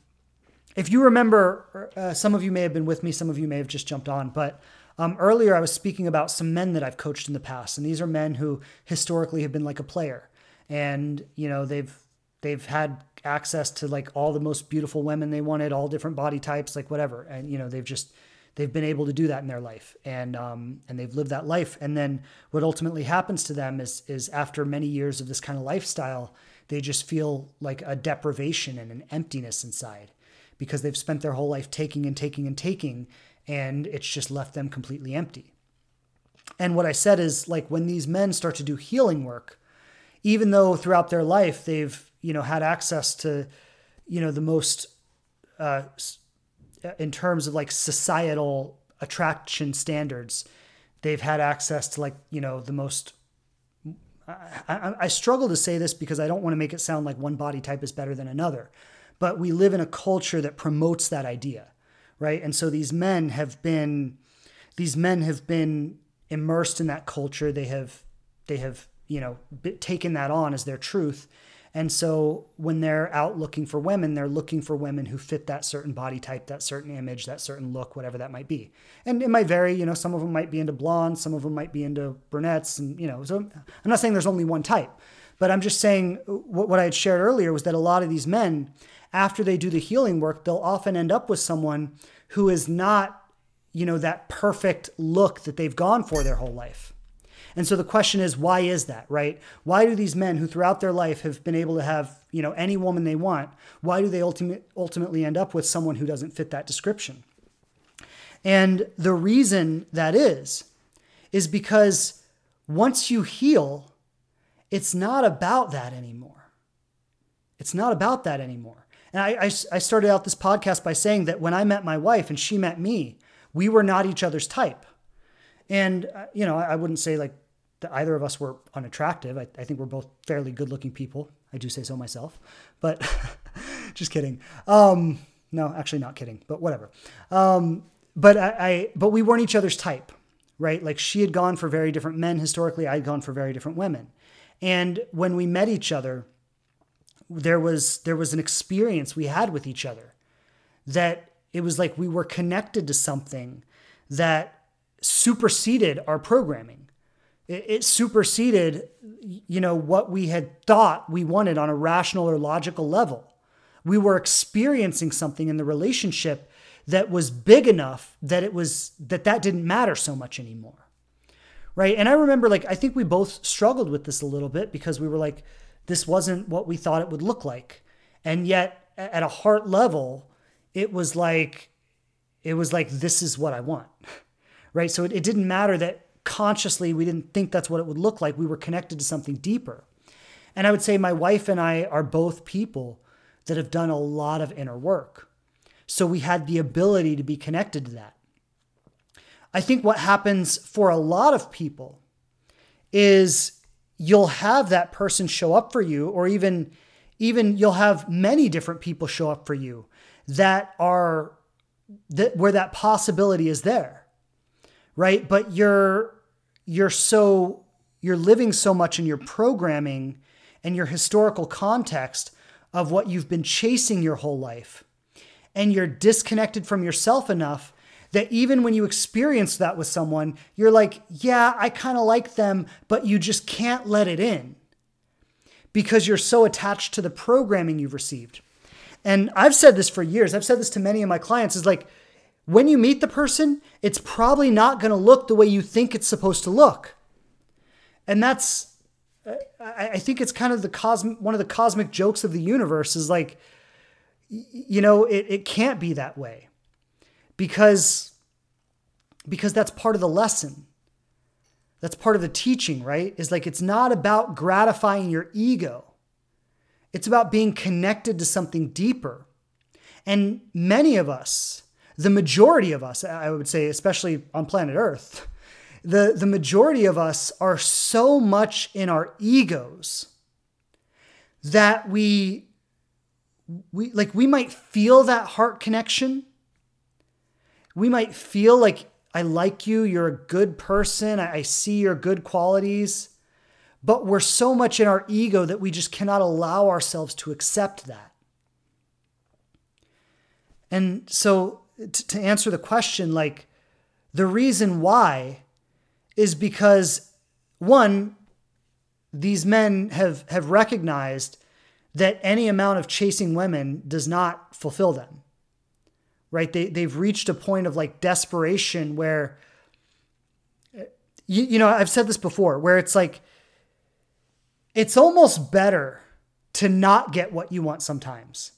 if you remember, uh, some of you may have been with me, some of you may have just jumped on, but um, earlier I was speaking about some men that I've coached in the past, and these are men who historically have been like a player, and you know they've they've had access to like all the most beautiful women they wanted, all different body types, like whatever, and you know they've just they've been able to do that in their life. And um, and they've lived that life. And then what ultimately happens to them is is after many years of this kind of lifestyle they just feel like a deprivation and an emptiness inside because they've spent their whole life taking and taking and taking and it's just left them completely empty. And what I said is like when these men start to do healing work, even though throughout their life they've, you know, had access to, you know, the most, uh, in terms of like societal attraction standards, they've had access to like, you know, the most I, I, struggle to say this because I don't want to make it sound like one body type is better than another, but we live in a culture that promotes that idea, right? And so these men have been, these men have been immersed in that culture. They have, they have, you know, taken that on as their truth, and so when they're out looking for women, they're looking for women who fit that certain body type, that certain image, that certain look, whatever that might be. And it might vary, you know, some of them might be into blondes, some of them might be into brunettes. And, you know, so I'm not saying there's only one type, but I'm just saying uh, what, what I had shared earlier was that a lot of these men, after they do the healing work, they'll often end up with someone who is not, you know, that perfect look that they've gone for their whole life. And so the question is, why is that, right? Why do these men who throughout their life have been able to have, you know, any woman they want, why do they ultimate, ultimately end up with someone who doesn't fit that description? And the reason that is, is because once you heal, it's not about that anymore. It's not about that anymore. And I, I, I, started out this podcast by saying that when I met my wife and she met me, we were not each other's type. And, uh, you know, I wouldn't say like either of us were unattractive. I, I think we're both fairly good looking people. I do say so myself, but just kidding. Um, no, actually not kidding, but whatever. Um, but I, I, but we weren't each other's type, right? Like she had gone for very different men historically. I had gone for very different women. And when we met each other, there was, there was an experience we had with each other that it was like we were connected to something that superseded our programming. It, it superseded, you know, what we had thought we wanted on a rational or logical level. We were experiencing something in the relationship that was big enough that it was that that didn't matter so much anymore. Right? And i remember like i think we both struggled with this a little bit because we were like this wasn't what we thought it would look like. And yet at a heart level it was like it was like this is what i want right so it, it didn't matter that consciously we didn't think that's what it would look like. We were connected to something deeper. And I would say my wife and I are both people that have done a lot of inner work. So we had the ability to be connected to that. I think what happens for a lot of people is you'll have that person show up for you or even even you'll have many different people show up for you that are that where that possibility is there. Right? But you're you're so you're living so much in your programming and your historical context of what you've been chasing your whole life. And you're disconnected from yourself enough that even when you experience that with someone, you're like, yeah, I kind of like them, but you just can't let it in because you're so attached to the programming you've received. And I've said this for years. I've said this to many of my clients is like, when you meet the person, it's probably not going to look the way you think it's supposed to look. And that's, I think it's kind of the cosmic, one of the cosmic jokes of the universe is like, you know, it, it can't be that way because, because that's part of the lesson. That's part of the teaching, right? Is like, it's not about gratifying your ego. It's about being connected to something deeper. And many of us, the majority of us, I would say, especially on planet Earth, the, the majority of us are so much in our egos that we we like we might feel that heart connection. We might feel like i like you you're a good person i, see your good qualities but we're so much in our ego that we just cannot allow ourselves to accept that. And so to answer the question, like the reason why is because one, these men have have recognized that any amount of chasing women does not fulfill them. Right? They they've reached a point of like desperation where you, you know, I've said this before, where it's like it's almost better to not get what you want sometimes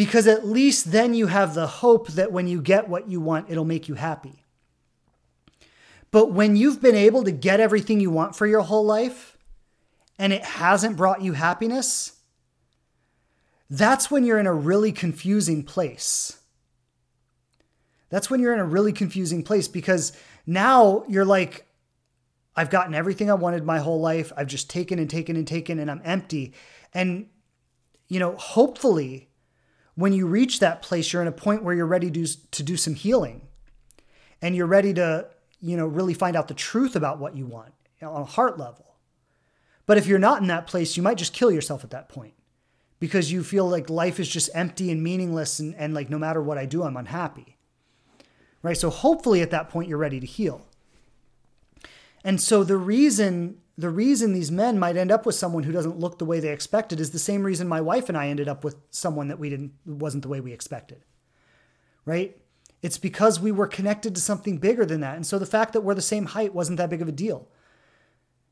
because at least then you have the hope that when you get what you want, it'll make you happy. But when you've been able to get everything you want for your whole life and it hasn't brought you happiness, that's when you're in a really confusing place. That's when you're in a really confusing place because now you're like, I've gotten everything I wanted my whole life. I've just taken and taken and taken and I'm empty. And, you know, hopefully when you reach that place, you're in a point where you're ready to, to do some healing and you're ready to, you know, really find out the truth about what you want on a heart level. But if you're not in that place, you might just kill yourself at that point because you feel like life is just empty and meaningless and, and like no matter what I do, I'm unhappy. Right? So hopefully at that point you're ready to heal. And so the reason the reason these men might end up with someone who doesn't look the way they expected is the same reason my wife and I ended up with someone that we didn't wasn't the way we expected. Right? It's because we were connected to something bigger than that. And so the fact that we're the same height wasn't that big of a deal.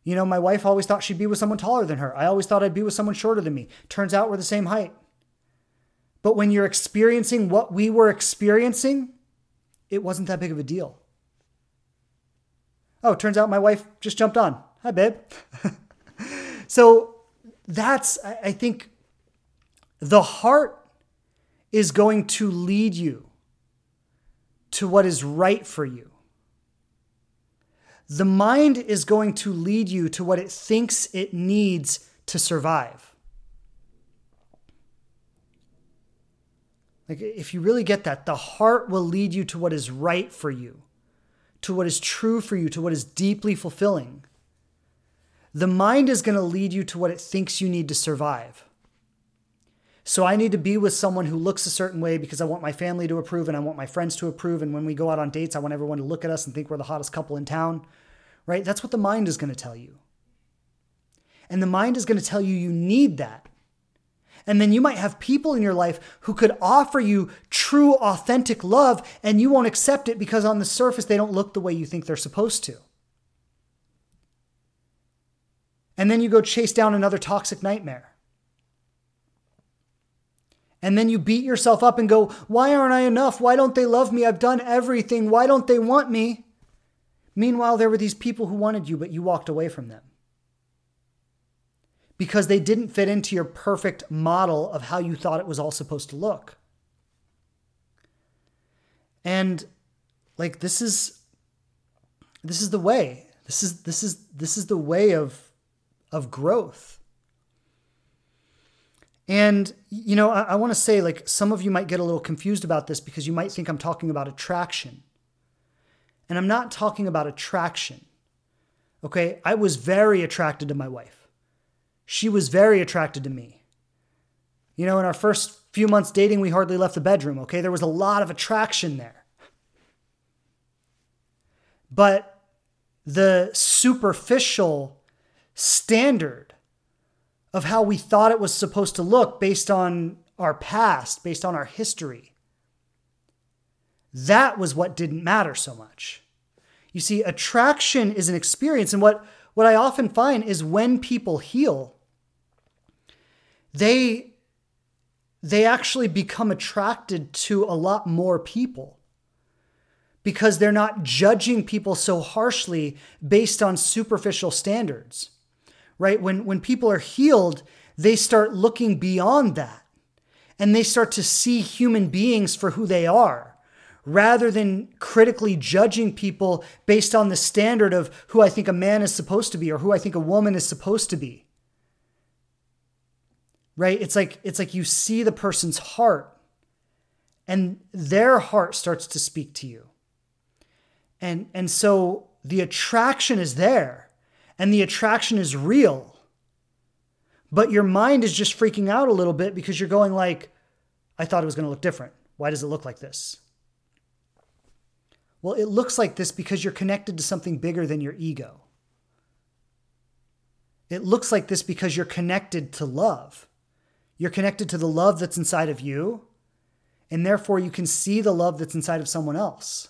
You know, my wife always thought she'd be with someone taller than her. I always thought I'd be with someone shorter than me. Turns out we're the same height. But when you're experiencing what we were experiencing, it wasn't that big of a deal. Oh, turns out my wife just jumped on. Hi, babe. so that's, I think, the heart is going to lead you to what is right for you. The mind is going to lead you to what it thinks it needs to survive. Like, if you really get that, the heart will lead you to what is right for you, to what is true for you, to what is deeply fulfilling. The mind is going to lead you to what it thinks you need to survive. So I need to be with someone who looks a certain way because I want my family to approve and I want my friends to approve. And when we go out on dates, I want everyone to look at us and think we're the hottest couple in town, right? That's what the mind is going to tell you. And the mind is going to tell you you need that. And then you might have people in your life who could offer you true, authentic love, and you won't accept it because on the surface they don't look the way you think they're supposed to. And then you go chase down another toxic nightmare. And then you beat yourself up and go, Why aren't I enough? Why don't they love me? I've done everything. Why don't they want me? Meanwhile, there were these people who wanted you, but you walked away from them because they didn't fit into your perfect model of how you thought it was all supposed to look. And like this is this is the way. This is this is this is the way of of growth. And, you know, I, I want to say, like, some of you might get a little confused about this because you might think I'm talking about attraction. And I'm not talking about attraction. Okay. I was very attracted to my wife, she was very attracted to me. You know, in our first few months dating, we hardly left the bedroom. Okay. There was a lot of attraction there. But the superficial standard of how we thought it was supposed to look based on our past, based on our history. That was what didn't matter so much. You see, attraction is an experience, and what, what I often find is when people heal, they, they actually become attracted to a lot more people because they're not judging people so harshly based on superficial standards right? When, when people are healed, they start looking beyond that and they start to see human beings for who they are rather than critically judging people based on the standard of who I think a man is supposed to be or who I think a woman is supposed to be. Right? It's like it's like you see the person's heart and their heart starts to speak to you. And and so the attraction is there and the attraction is real. But your mind is just freaking out a little bit because you're going like, I thought it was going to look different. Why does it look like this? Well, it looks like this because you're connected to something bigger than your ego. It looks like this because you're connected to love. You're connected to the love that's inside of you, and therefore you can see the love that's inside of someone else.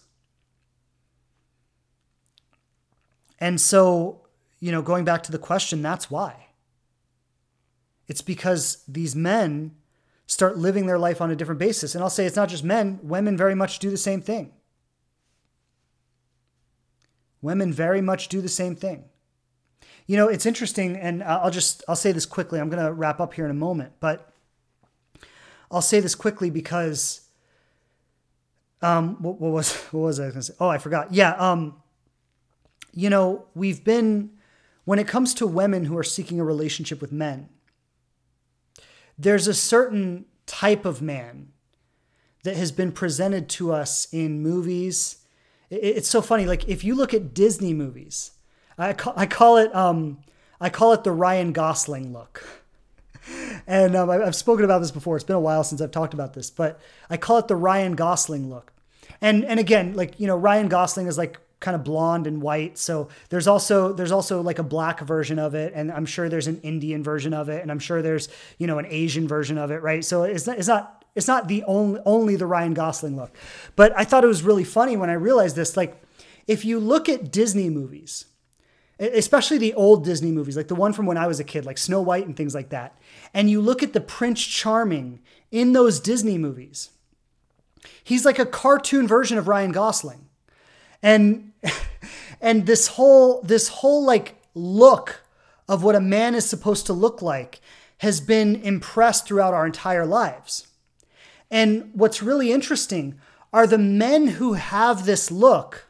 And so you know, going back to the question, that's why. It's because these men start living their life on a different basis. And I'll say it's not just men, women very much do the same thing. Women very much do the same thing. You know, it's interesting, and I'll just I'll say this quickly. I'm going to wrap up here in a moment, but I'll say this quickly because um, what, what was what was I going to say? Oh, I forgot. Yeah, um, you know, we've been when it comes to women who are seeking a relationship with men. There's a certain type of man that has been presented to us in movies. It's so funny. Like if you look at Disney movies, I call, I call it um, I call it the Ryan Gosling look. And um, I've spoken about this before. It's been a while since I've talked about this, but I call it the Ryan Gosling look. And and again, like you know, Ryan Gosling is like kind of blonde and white. So there's also there's also like a black version of it, and I'm sure there's an Indian version of it, and I'm sure there's you know an Asian version of it, right? So it's not, it's not it's not the only only the Ryan Gosling look. But I thought it was really funny when I realized this. Like, if you look at Disney movies, especially the old Disney movies, like the one from when I was a kid, like Snow White and things like that, and you look at the Prince Charming in those Disney movies, he's like a cartoon version of Ryan Gosling. And and this whole this whole like look of what a man is supposed to look like has been impressed throughout our entire lives. And what's really interesting are the men who have this look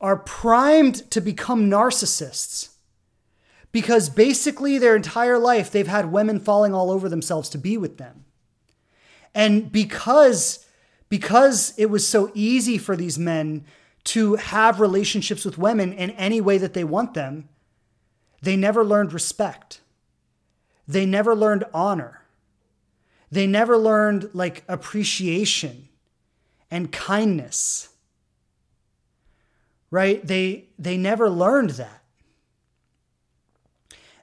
are primed to become narcissists because basically their entire life they've had women falling all over themselves to be with them. And because because it was so easy for these men to have relationships with women in any way that they want them, they never learned respect. They never learned honor. They never learned like appreciation and kindness. Right? They they never learned that.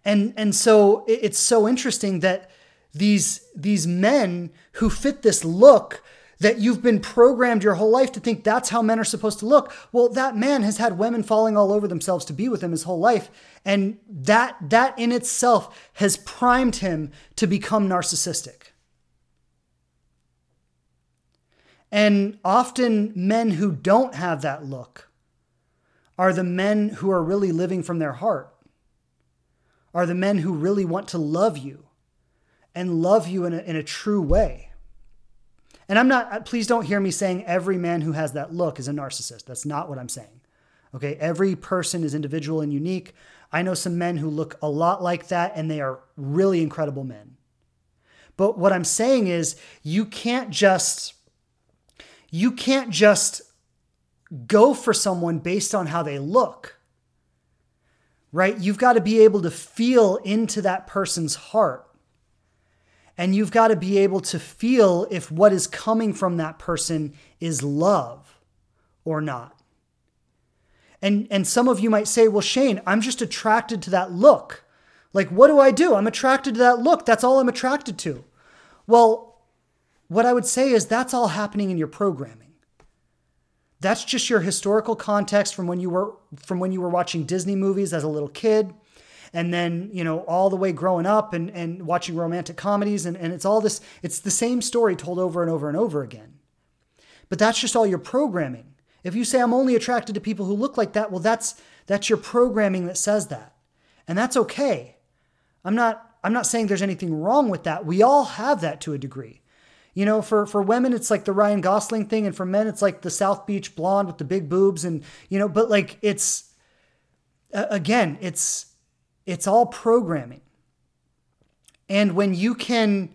And and so it's so interesting that these these men who fit this look that you've been programmed your whole life to think that's how men are supposed to look. Well, that man has had women falling all over themselves to be with him his whole life, and that that in itself has primed him to become narcissistic. And often men who don't have that look are the men who are really living from their heart, are the men who really want to love you and love you in a, in a true way. And I'm not, uh, please don't hear me saying every man who has that look is a narcissist. That's not what I'm saying. Okay. Every person is individual and unique. I know some men who look a lot like that and they are really incredible men. But what I'm saying is you can't just you can't just go for someone based on how they look, right? You've got to be able to feel into that person's heart. And you've got to be able to feel if what is coming from that person is love or not. And, and some of you might say, well, Shane, I'm just attracted to that look. Like, what do I do? I'm attracted to that look. That's all I'm attracted to. Well, what I would say is that's all happening in your programming. That's just your historical context from when you were from when you were watching Disney movies as a little kid and then you know all the way growing up and, and watching romantic comedies and, and it's all this it's the same story told over and over and over again. But that's just all your programming. If you say i'm only attracted to people who look like that well that's that's your programming that says that. And that's okay. I'm not i'm not saying there's anything wrong with that. We all have that to a degree. You know, for for women it's like the Ryan Gosling thing, and for men it's like the South Beach blonde with the big boobs, and you know, but like it's again, it's it's all programming. And when you can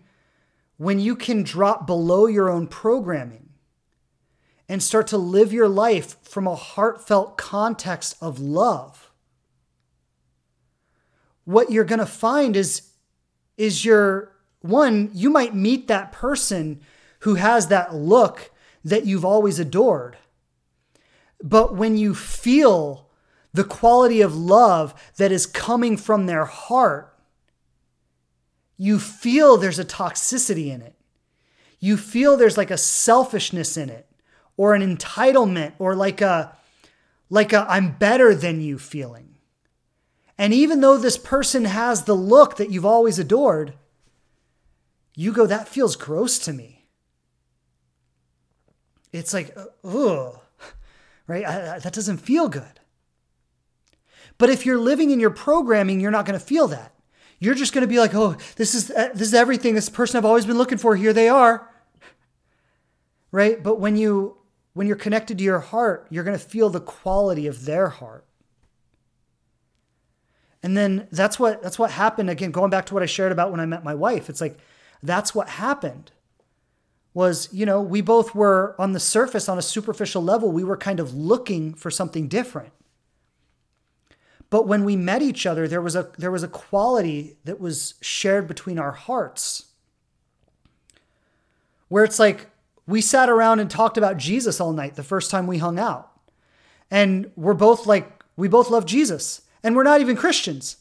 when you can drop below your own programming and start to live your life from a heartfelt context of love, what you're going to find is is your one, you might meet that person who has that look that you've always adored. But when you feel the quality of love that is coming from their heart, you feel there's a toxicity in it. You feel there's like a selfishness in it or an entitlement or like a like a I'm better than you feeling. And even though this person has the look that you've always adored, you go, that feels gross to me. It's like, ugh, right? I, I, that doesn't feel good. But if you're living in your programming, you're not going to feel that. You're just going to be like, oh, this is uh, this is everything. This person I've always been looking for. Here they are. Right? But when you when you're connected to your heart, you're going to feel the quality of their heart. And then that's what that's what happened again going back to what I shared about when I met my wife. It's like that's what happened. Was, you know, we both were on the surface on a superficial level, we were kind of looking for something different. But when we met each other, there was a there was a quality that was shared between our hearts. Where it's like we sat around and talked about Jesus all night the first time we hung out. And we're both like, we both love Jesus. And we're not even Christians.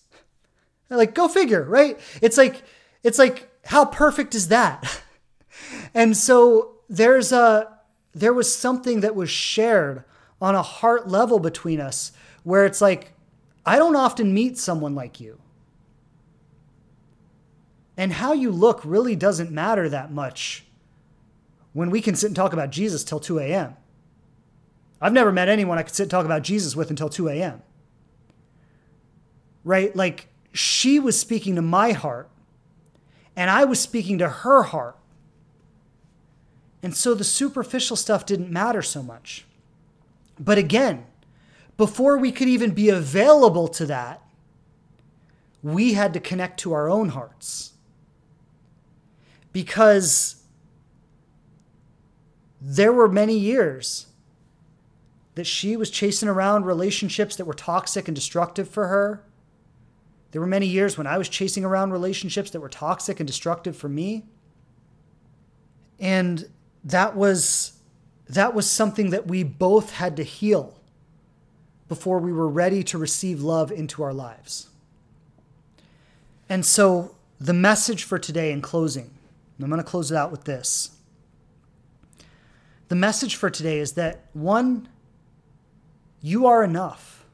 Like, go figure, right? It's like, it's like, how perfect is that? and so there's a, there was something that was shared on a heart level between us where it's like, I don't often meet someone like you. And how you look really doesn't matter that much when we can sit and talk about Jesus till 2 a.m. I've never met anyone I could sit and talk about Jesus with until 2 a.m. Right? Like she was speaking to my heart and I was speaking to her heart. And so the superficial stuff didn't matter so much. But again, before we could even be available to that, we had to connect to our own hearts. Because there were many years that she was chasing around relationships that were toxic and destructive for her. There were many years when I was chasing around relationships that were toxic and destructive for me. And that was that was something that we both had to heal before we were ready to receive love into our lives. And so the message for today in closing, I'm going to close it out with this the message for today is that one, you are enough.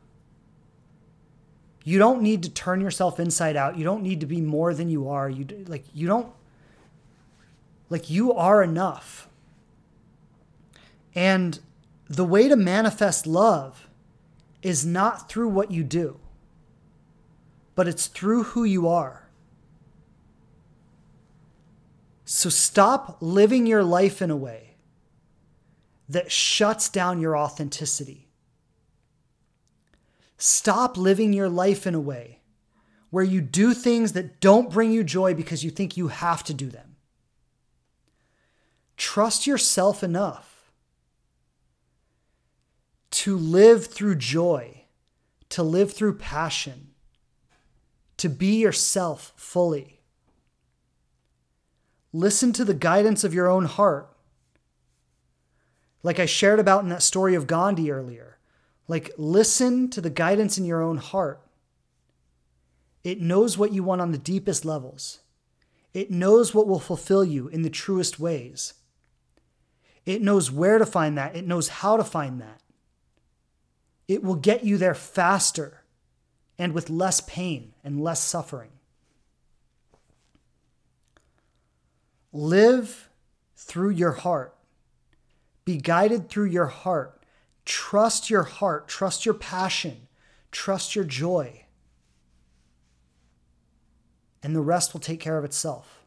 You don't need to turn yourself inside out. You don't need to be more than you are. You like you don't like you are enough. And the way to manifest love is not through what you do, but it's through who you are. So stop living your life in a way that shuts down your authenticity. Stop living your life in a way where you do things that don't bring you joy because you think you have to do them. Trust yourself enough to live through joy, to live through passion, to be yourself fully. Listen to the guidance of your own heart like I shared about in that story of Gandhi earlier. Like, listen to the guidance in your own heart. It knows what you want on the deepest levels. It knows what will fulfill you in the truest ways. It knows where to find that. It knows how to find that. It will get you there faster and with less pain and less suffering. Live through your heart. Be guided through your heart. Trust your heart. Trust your passion. Trust your joy. And the rest will take care of itself.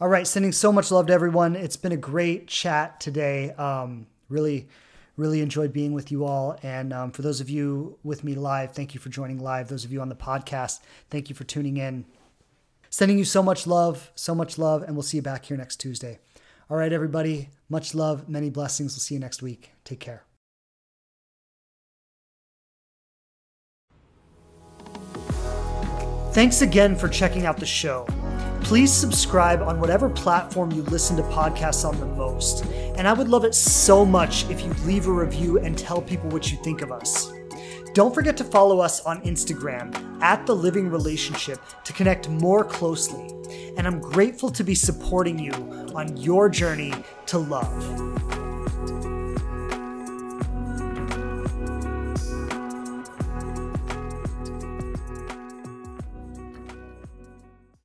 All right, sending so much love to everyone. It's been a great chat today. Um, really, really enjoyed being with you all. And um, for those of you with me live, thank you for joining live. Those of you on the podcast, thank you for tuning in. Sending you so much love, so much love, and we'll see you back here next Tuesday. All right, everybody. Much love, many blessings. We'll see you next week. Take care. Thanks again for checking out the show. Please subscribe on whatever platform you listen to podcasts on the most. And I would love it so much if you leave a review and tell people what you think of us. Don't forget to follow us on Instagram at The Living Relationship to connect more closely. And I'm grateful to be supporting you on your journey to love.